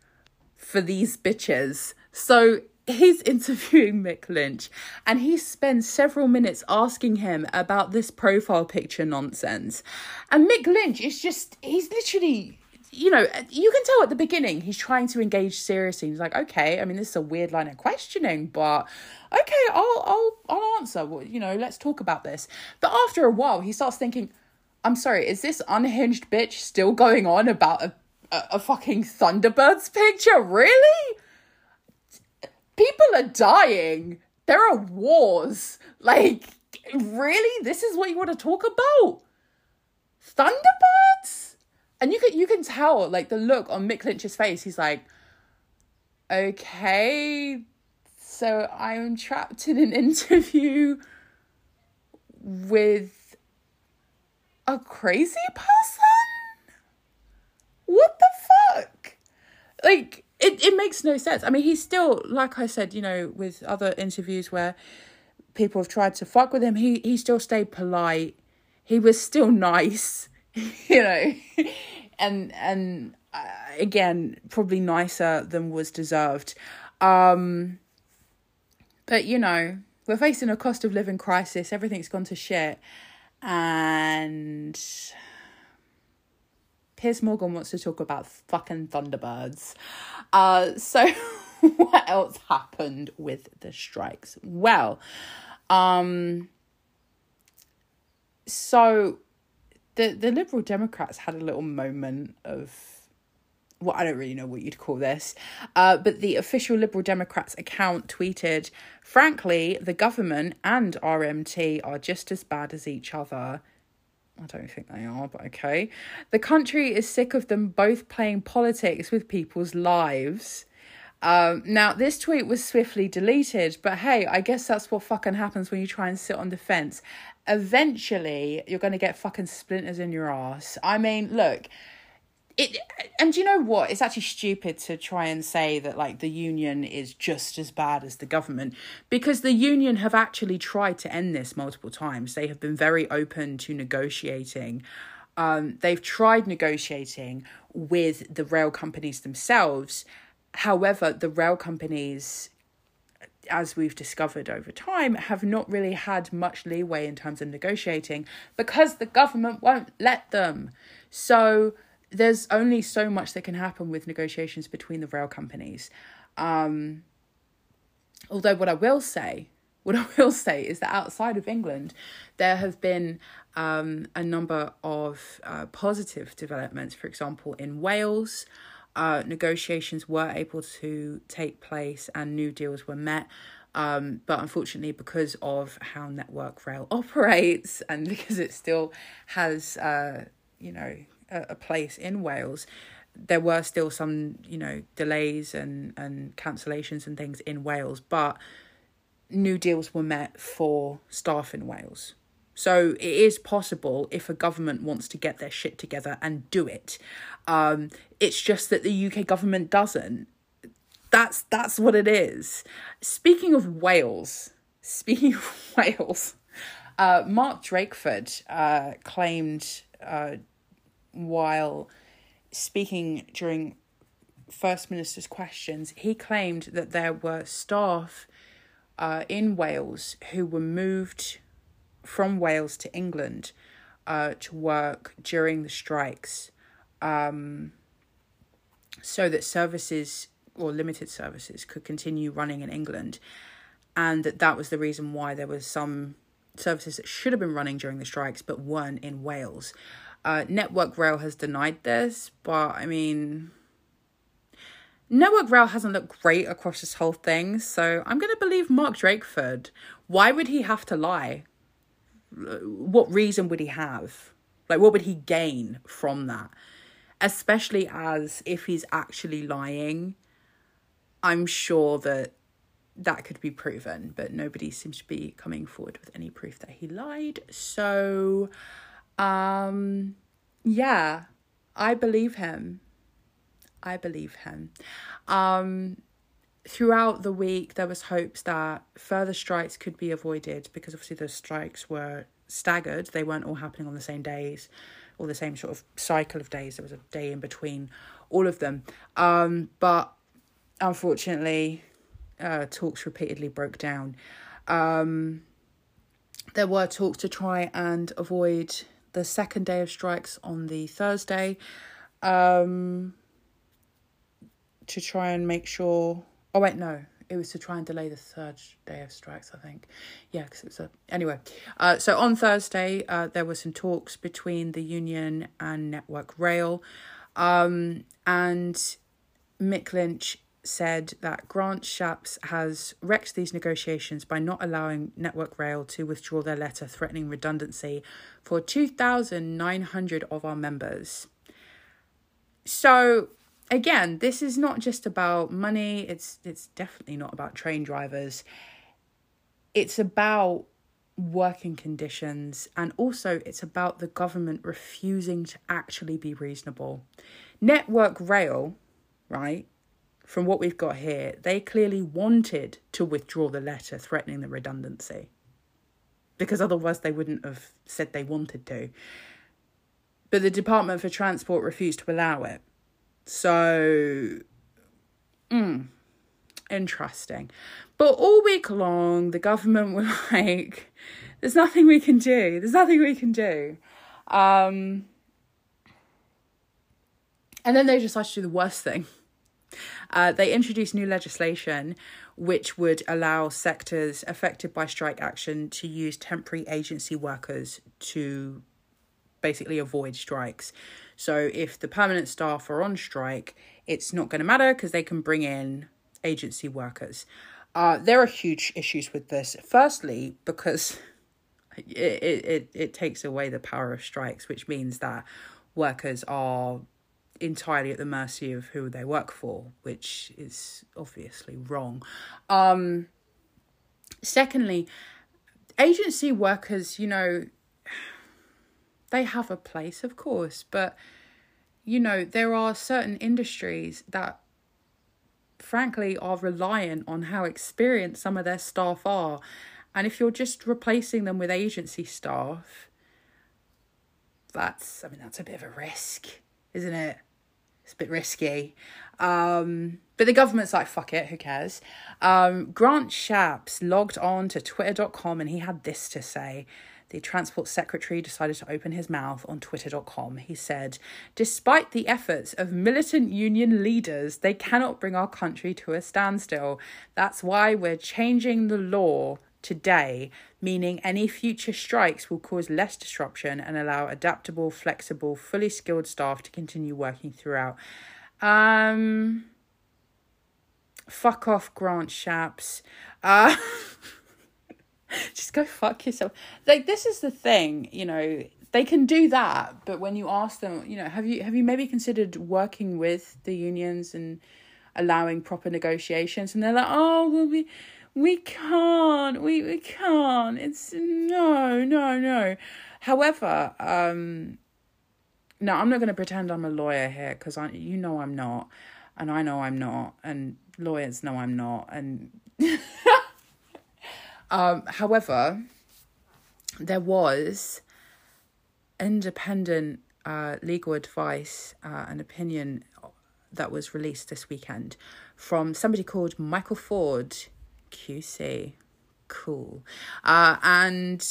for these bitches. So he's interviewing Mick Lynch and he spends several minutes asking him about this profile picture nonsense. And Mick Lynch is just he's literally you know, you can tell at the beginning he's trying to engage seriously. He's like, okay, I mean, this is a weird line of questioning, but okay, I'll, I'll, I'll answer. Well, you know, let's talk about this. But after a while, he starts thinking, I'm sorry, is this unhinged bitch still going on about a, a, a fucking Thunderbirds picture? Really? People are dying. There are wars. Like, really? This is what you want to talk about? Thunderbirds? and you can you can tell like the look on Mick Lynch's face. He's like, okay, so I'm trapped in an interview with a crazy person. What the fuck? Like it, it makes no sense. I mean, he's still like I said, you know, with other interviews where people have tried to fuck with him, he he still stayed polite. He was still nice you know, and and uh, again probably nicer than was deserved. Um, but you know, we're facing a cost of living crisis. Everything's gone to shit, and Piers Morgan wants to talk about fucking Thunderbirds. Uh, so what else happened with the strikes? Well, um, so the the Liberal Democrats had a little moment of well, I don't really know what you'd call this, uh, but the official Liberal Democrats account tweeted, frankly, the government and RMT are just as bad as each other. I don't think they are, but okay. The country is sick of them both playing politics with people's lives. Um, now, this tweet was swiftly deleted, but hey, I guess that's what fucking happens when you try and sit on the fence eventually you're going to get fucking splinters in your ass. I mean, look, it and you know what? It's actually stupid to try and say that like the union is just as bad as the government because the union have actually tried to end this multiple times. They have been very open to negotiating. Um, they've tried negotiating with the rail companies themselves. However, the rail companies as we've discovered over time, have not really had much leeway in terms of negotiating because the government won't let them. So there's only so much that can happen with negotiations between the rail companies. Um, although, what I will say, what I will say is that outside of England, there have been um, a number of uh, positive developments. For example, in Wales, uh, negotiations were able to take place and new deals were met. Um, but unfortunately, because of how Network Rail operates and because it still has, uh, you know, a, place in Wales, there were still some, you know, delays and, and cancellations and things in Wales. But new deals were met for staff in Wales. So it is possible if a government wants to get their shit together and do it. Um, it's just that the UK government doesn't. That's that's what it is. Speaking of Wales, speaking of Wales, uh, Mark Drakeford uh, claimed uh, while speaking during First Minister's questions, he claimed that there were staff uh, in Wales who were moved from Wales to England uh, to work during the strikes um, so that services or limited services could continue running in England. And that that was the reason why there was some services that should have been running during the strikes but weren't in Wales. Uh, Network Rail has denied this, but I mean, Network Rail hasn't looked great across this whole thing, so I'm going to believe Mark Drakeford. Why would he have to lie? What reason would he have? Like, what would he gain from that? Especially as if he's actually lying, I'm sure that that could be proven, but nobody seems to be coming forward with any proof that he lied. So, um, yeah, I believe him. I believe him. Um, throughout the week, there was hopes that further strikes could be avoided because obviously the strikes were staggered. They weren't all happening on the same days or the same sort of cycle of days. There was a day in between all of them. Um, but unfortunately, uh, talks repeatedly broke down. Um, there were talks to try and avoid the second day of strikes on the Thursday. Um, to try and make sure. Oh wait, no, it was to try and delay the third day of strikes. I think, yeah, because it's a anyway. Uh, so on Thursday, uh, there were some talks between the union and Network Rail, um, and Mick Lynch said that Grant Shapps has wrecked these negotiations by not allowing Network Rail to withdraw their letter threatening redundancy for 2,900 of our members. So again, this is not just about money. It's it's definitely not about train drivers. It's about working conditions and also it's about the government refusing to actually be reasonable. Network Rail, right? From what we've got here, they clearly wanted to withdraw the letter threatening the redundancy. Because otherwise they wouldn't have said they wanted to. But the Department for Transport refused to allow it. So, mm, interesting. But all week long, the government were like, there's nothing we can do. There's nothing we can do. Um, and then they decided to do the worst thing. Uh, they introduced new legislation which would allow sectors affected by strike action to use temporary agency workers to basically avoid strikes. So if the permanent staff are on strike, it's not going to matter because they can bring in agency workers. Uh, there are huge issues with this. Firstly, because it, it, it, it takes away the power of strikes, which means that workers are entirely at the mercy of who they work for, which is obviously wrong. Um, secondly, agency workers, you know, they have a place, of course, but you know, there are certain industries that frankly are reliant on how experienced some of their staff are. And if you're just replacing them with agency staff, that's I mean that's a bit of a risk, isn't it? It's a bit risky. Um, but the government's like, fuck it, who cares? Um, Grant Shapps logged on to twitter.com and he had this to say the Transport Secretary decided to open his mouth on Twitter.com. He said, Despite the efforts of militant union leaders, they cannot bring our country to a standstill. That's why we're changing the law today, meaning any future strikes will cause less disruption and allow adaptable, flexible, fully skilled staff to continue working throughout. Um, fuck off, Grant Shapps. Uh, just go fuck yourself. Like this is the thing, you know. They can do that, but when you ask them, you know, have you have you maybe considered working with the unions and allowing proper negotiations? And they're like, oh, well, we we can't, we we can't. It's no, no, no. However, um, no, I'm not going to pretend I'm a lawyer here because I, you know, I'm not, and I know I'm not, and lawyers know I'm not, and um, however, there was independent uh, legal advice uh, and opinion that was released this weekend from somebody called Michael Ford, QC. Cool. Uh, and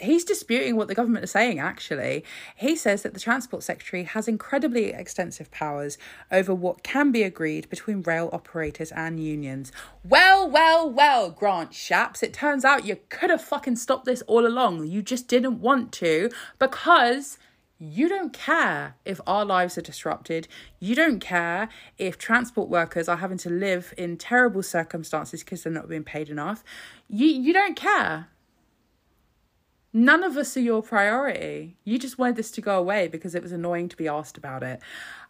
he's disputing what the government is saying actually he says that the transport secretary has incredibly extensive powers over what can be agreed between rail operators and unions well well well grant shapps it turns out you could have fucking stopped this all along you just didn't want to because you don't care if our lives are disrupted. You don't care if transport workers are having to live in terrible circumstances because they're not being paid enough. You you don't care none of us are your priority. You just wanted this to go away because it was annoying to be asked about it.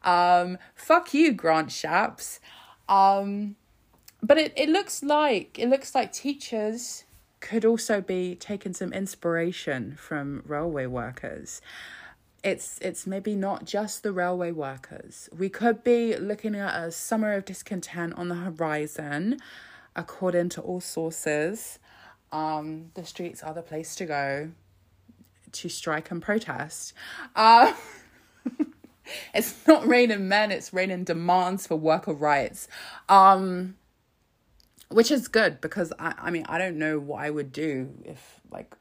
Um, fuck you, Grant Shapps. Um, but it, it looks like it looks like teachers could also be taking some inspiration from railway workers. It's it's maybe not just the railway workers. We could be looking at a summer of discontent on the horizon, according to all sources um, the streets are the place to go to strike and protest. Uh, it's not raining men, it's raining demands for worker rights. Um, which is good because I, I mean, I don't know what I would do if, like,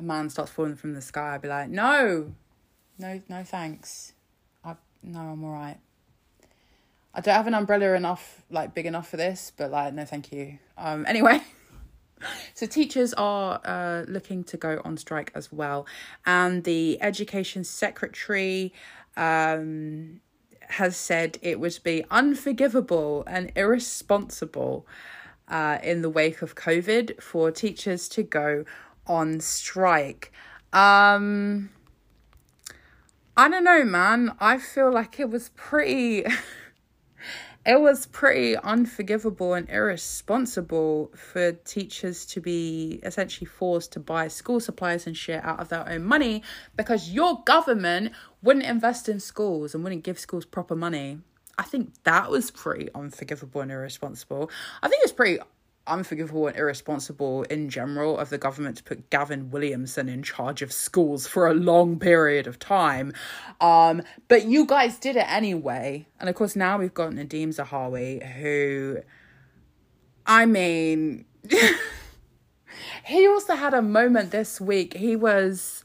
a man starts falling from the sky. I'd be like, no, no, no, thanks. I, no, I'm all right. I don't have an umbrella enough, like, big enough for this, but, like, no, thank you. Um, anyway. So teachers are uh, looking to go on strike as well, and the education secretary um, has said it would be unforgivable and irresponsible uh, in the wake of COVID for teachers to go on strike. Um, I don't know, man. I feel like it was pretty. it was pretty unforgivable and irresponsible for teachers to be essentially forced to buy school supplies and shit out of their own money because your government wouldn't invest in schools and wouldn't give schools proper money. I think that was pretty unforgivable and irresponsible. I think it's pretty unforgivable and irresponsible in general of the government to put Gavin Williamson in charge of schools for a long period of time. Um, but you guys did it anyway. And of course, now we've got Nadhim Zahawi, who, I mean, he also had a moment this week. He was.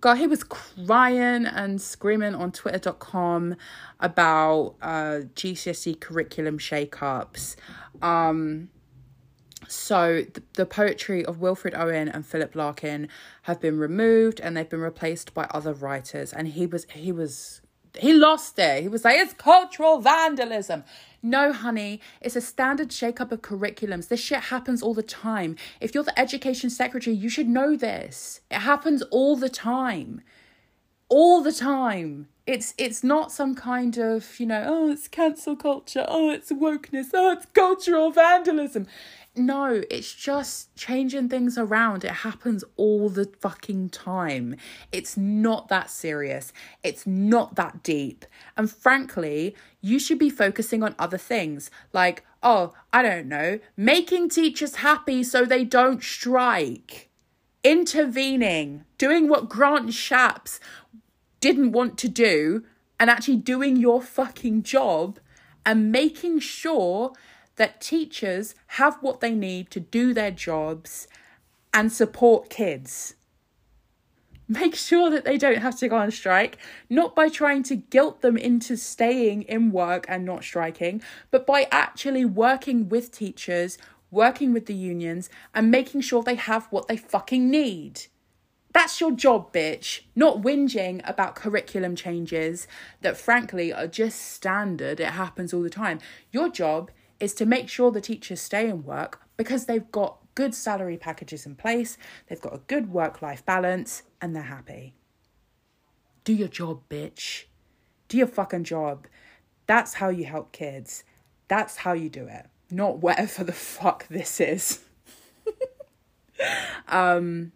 God, he was crying and screaming on twitter.com about uh, GCSE curriculum shake-ups. Um, so the, the poetry of Wilfred Owen and Philip Larkin have been removed and they've been replaced by other writers. And he was he was he lost it. He was like, it's cultural vandalism. No, honey, it's a standard shakeup of curriculums. This shit happens all the time. If you're the education secretary, you should know this. It happens all the time. All the time. It's it's not some kind of, you know, oh, it's cancel culture, oh, it's wokeness, oh, it's cultural vandalism. No, it's just changing things around. It happens all the fucking time. It's not that serious. It's not that deep. And frankly, you should be focusing on other things like, oh, I don't know, making teachers happy so they don't strike, intervening, doing what Grant Shapps didn't want to do, and actually doing your fucking job and making sure that teachers have what they need to do their jobs and support kids. Make sure that they don't have to go on strike, not by trying to guilt them into staying in work and not striking, but by actually working with teachers, working with the unions, and making sure they have what they fucking need. That's your job, bitch. Not whinging about curriculum changes that, frankly, are just standard. It happens all the time. Your job is to make sure the teachers stay in work because they've got good salary packages in place, they've got a good work life balance, and they're happy. Do your job, bitch. Do your fucking job. That's how you help kids. That's how you do it. Not whatever the fuck this is. um,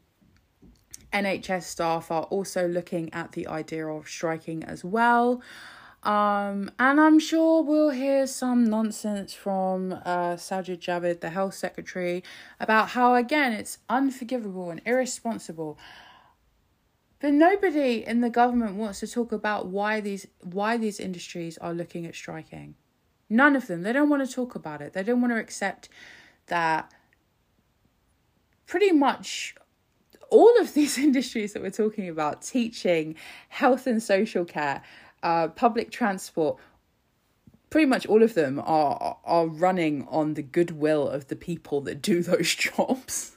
NHS staff are also looking at the idea of striking as well. Um, and I'm sure we'll hear some nonsense from uh, Sajid Javid, the health secretary, about how, again, it's unforgivable and irresponsible. But nobody in the government wants to talk about why these why these industries are looking at striking. None of them. They don't want to talk about it. They don't want to accept that pretty much all of these industries that we're talking about teaching, health and social care, uh, public transport pretty much all of them are are running on the goodwill of the people that do those jobs.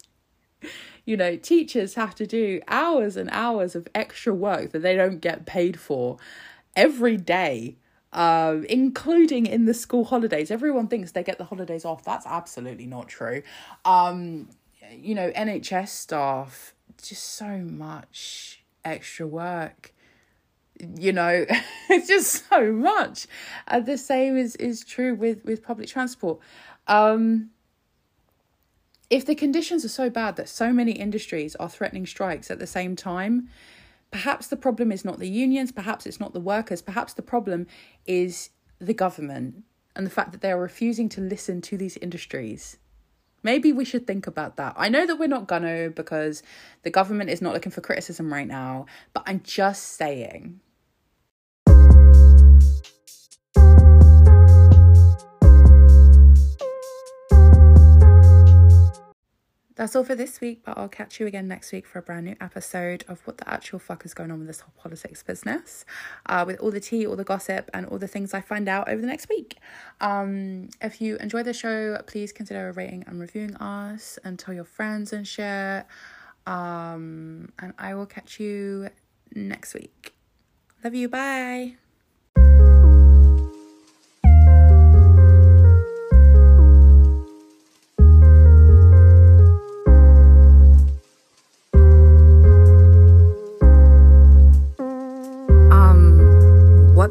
You know teachers have to do hours and hours of extra work that they don't get paid for every day um, including in the school holidays. Everyone thinks they get the holidays off. That's absolutely not true. Um, you know nhs staff just so much extra work you know it's just so much. And the same is is true with with public transport. Um if the conditions are so bad that so many industries are threatening strikes at the same time perhaps the problem is not the unions perhaps it's not the workers perhaps the problem is the government and the fact that they are refusing to listen to these industries. Maybe we should think about that. I know that we're not gonna because the government is not looking for criticism right now, but I'm just saying That's all for this week, but I'll catch you again next week for a brand new episode of what the actual fuck is going on with this whole politics business, uh, with all the tea, all the gossip, and all the things I find out over the next week. Um, if you enjoy the show, please consider rating and reviewing us, and tell your friends and share. Um, and I will catch you next week. Love you. Bye.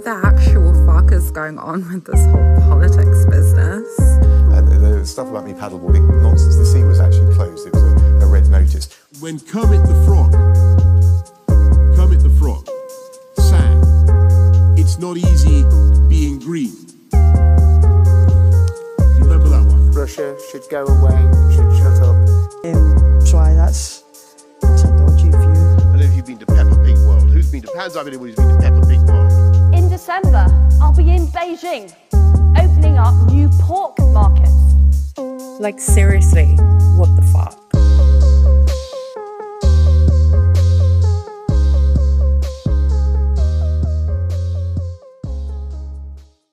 The actual fuck is going on with this whole politics business? Uh, the, the stuff about me paddleboarding, nonsense. The sea was actually closed. It was a, a red notice. When Kermit the Frog, Kermit the Frog, sang, It's not easy being green. Do you remember that one? Russia should go away, should shut up. Um, so aye, that's that's a dodgy view. I don't know if you've been to Peppa Pig World. Who's been to Hands up anyone who's been to Peppa Pig World? December, I'll be in Beijing, opening up new pork markets. Like, seriously, what the fuck?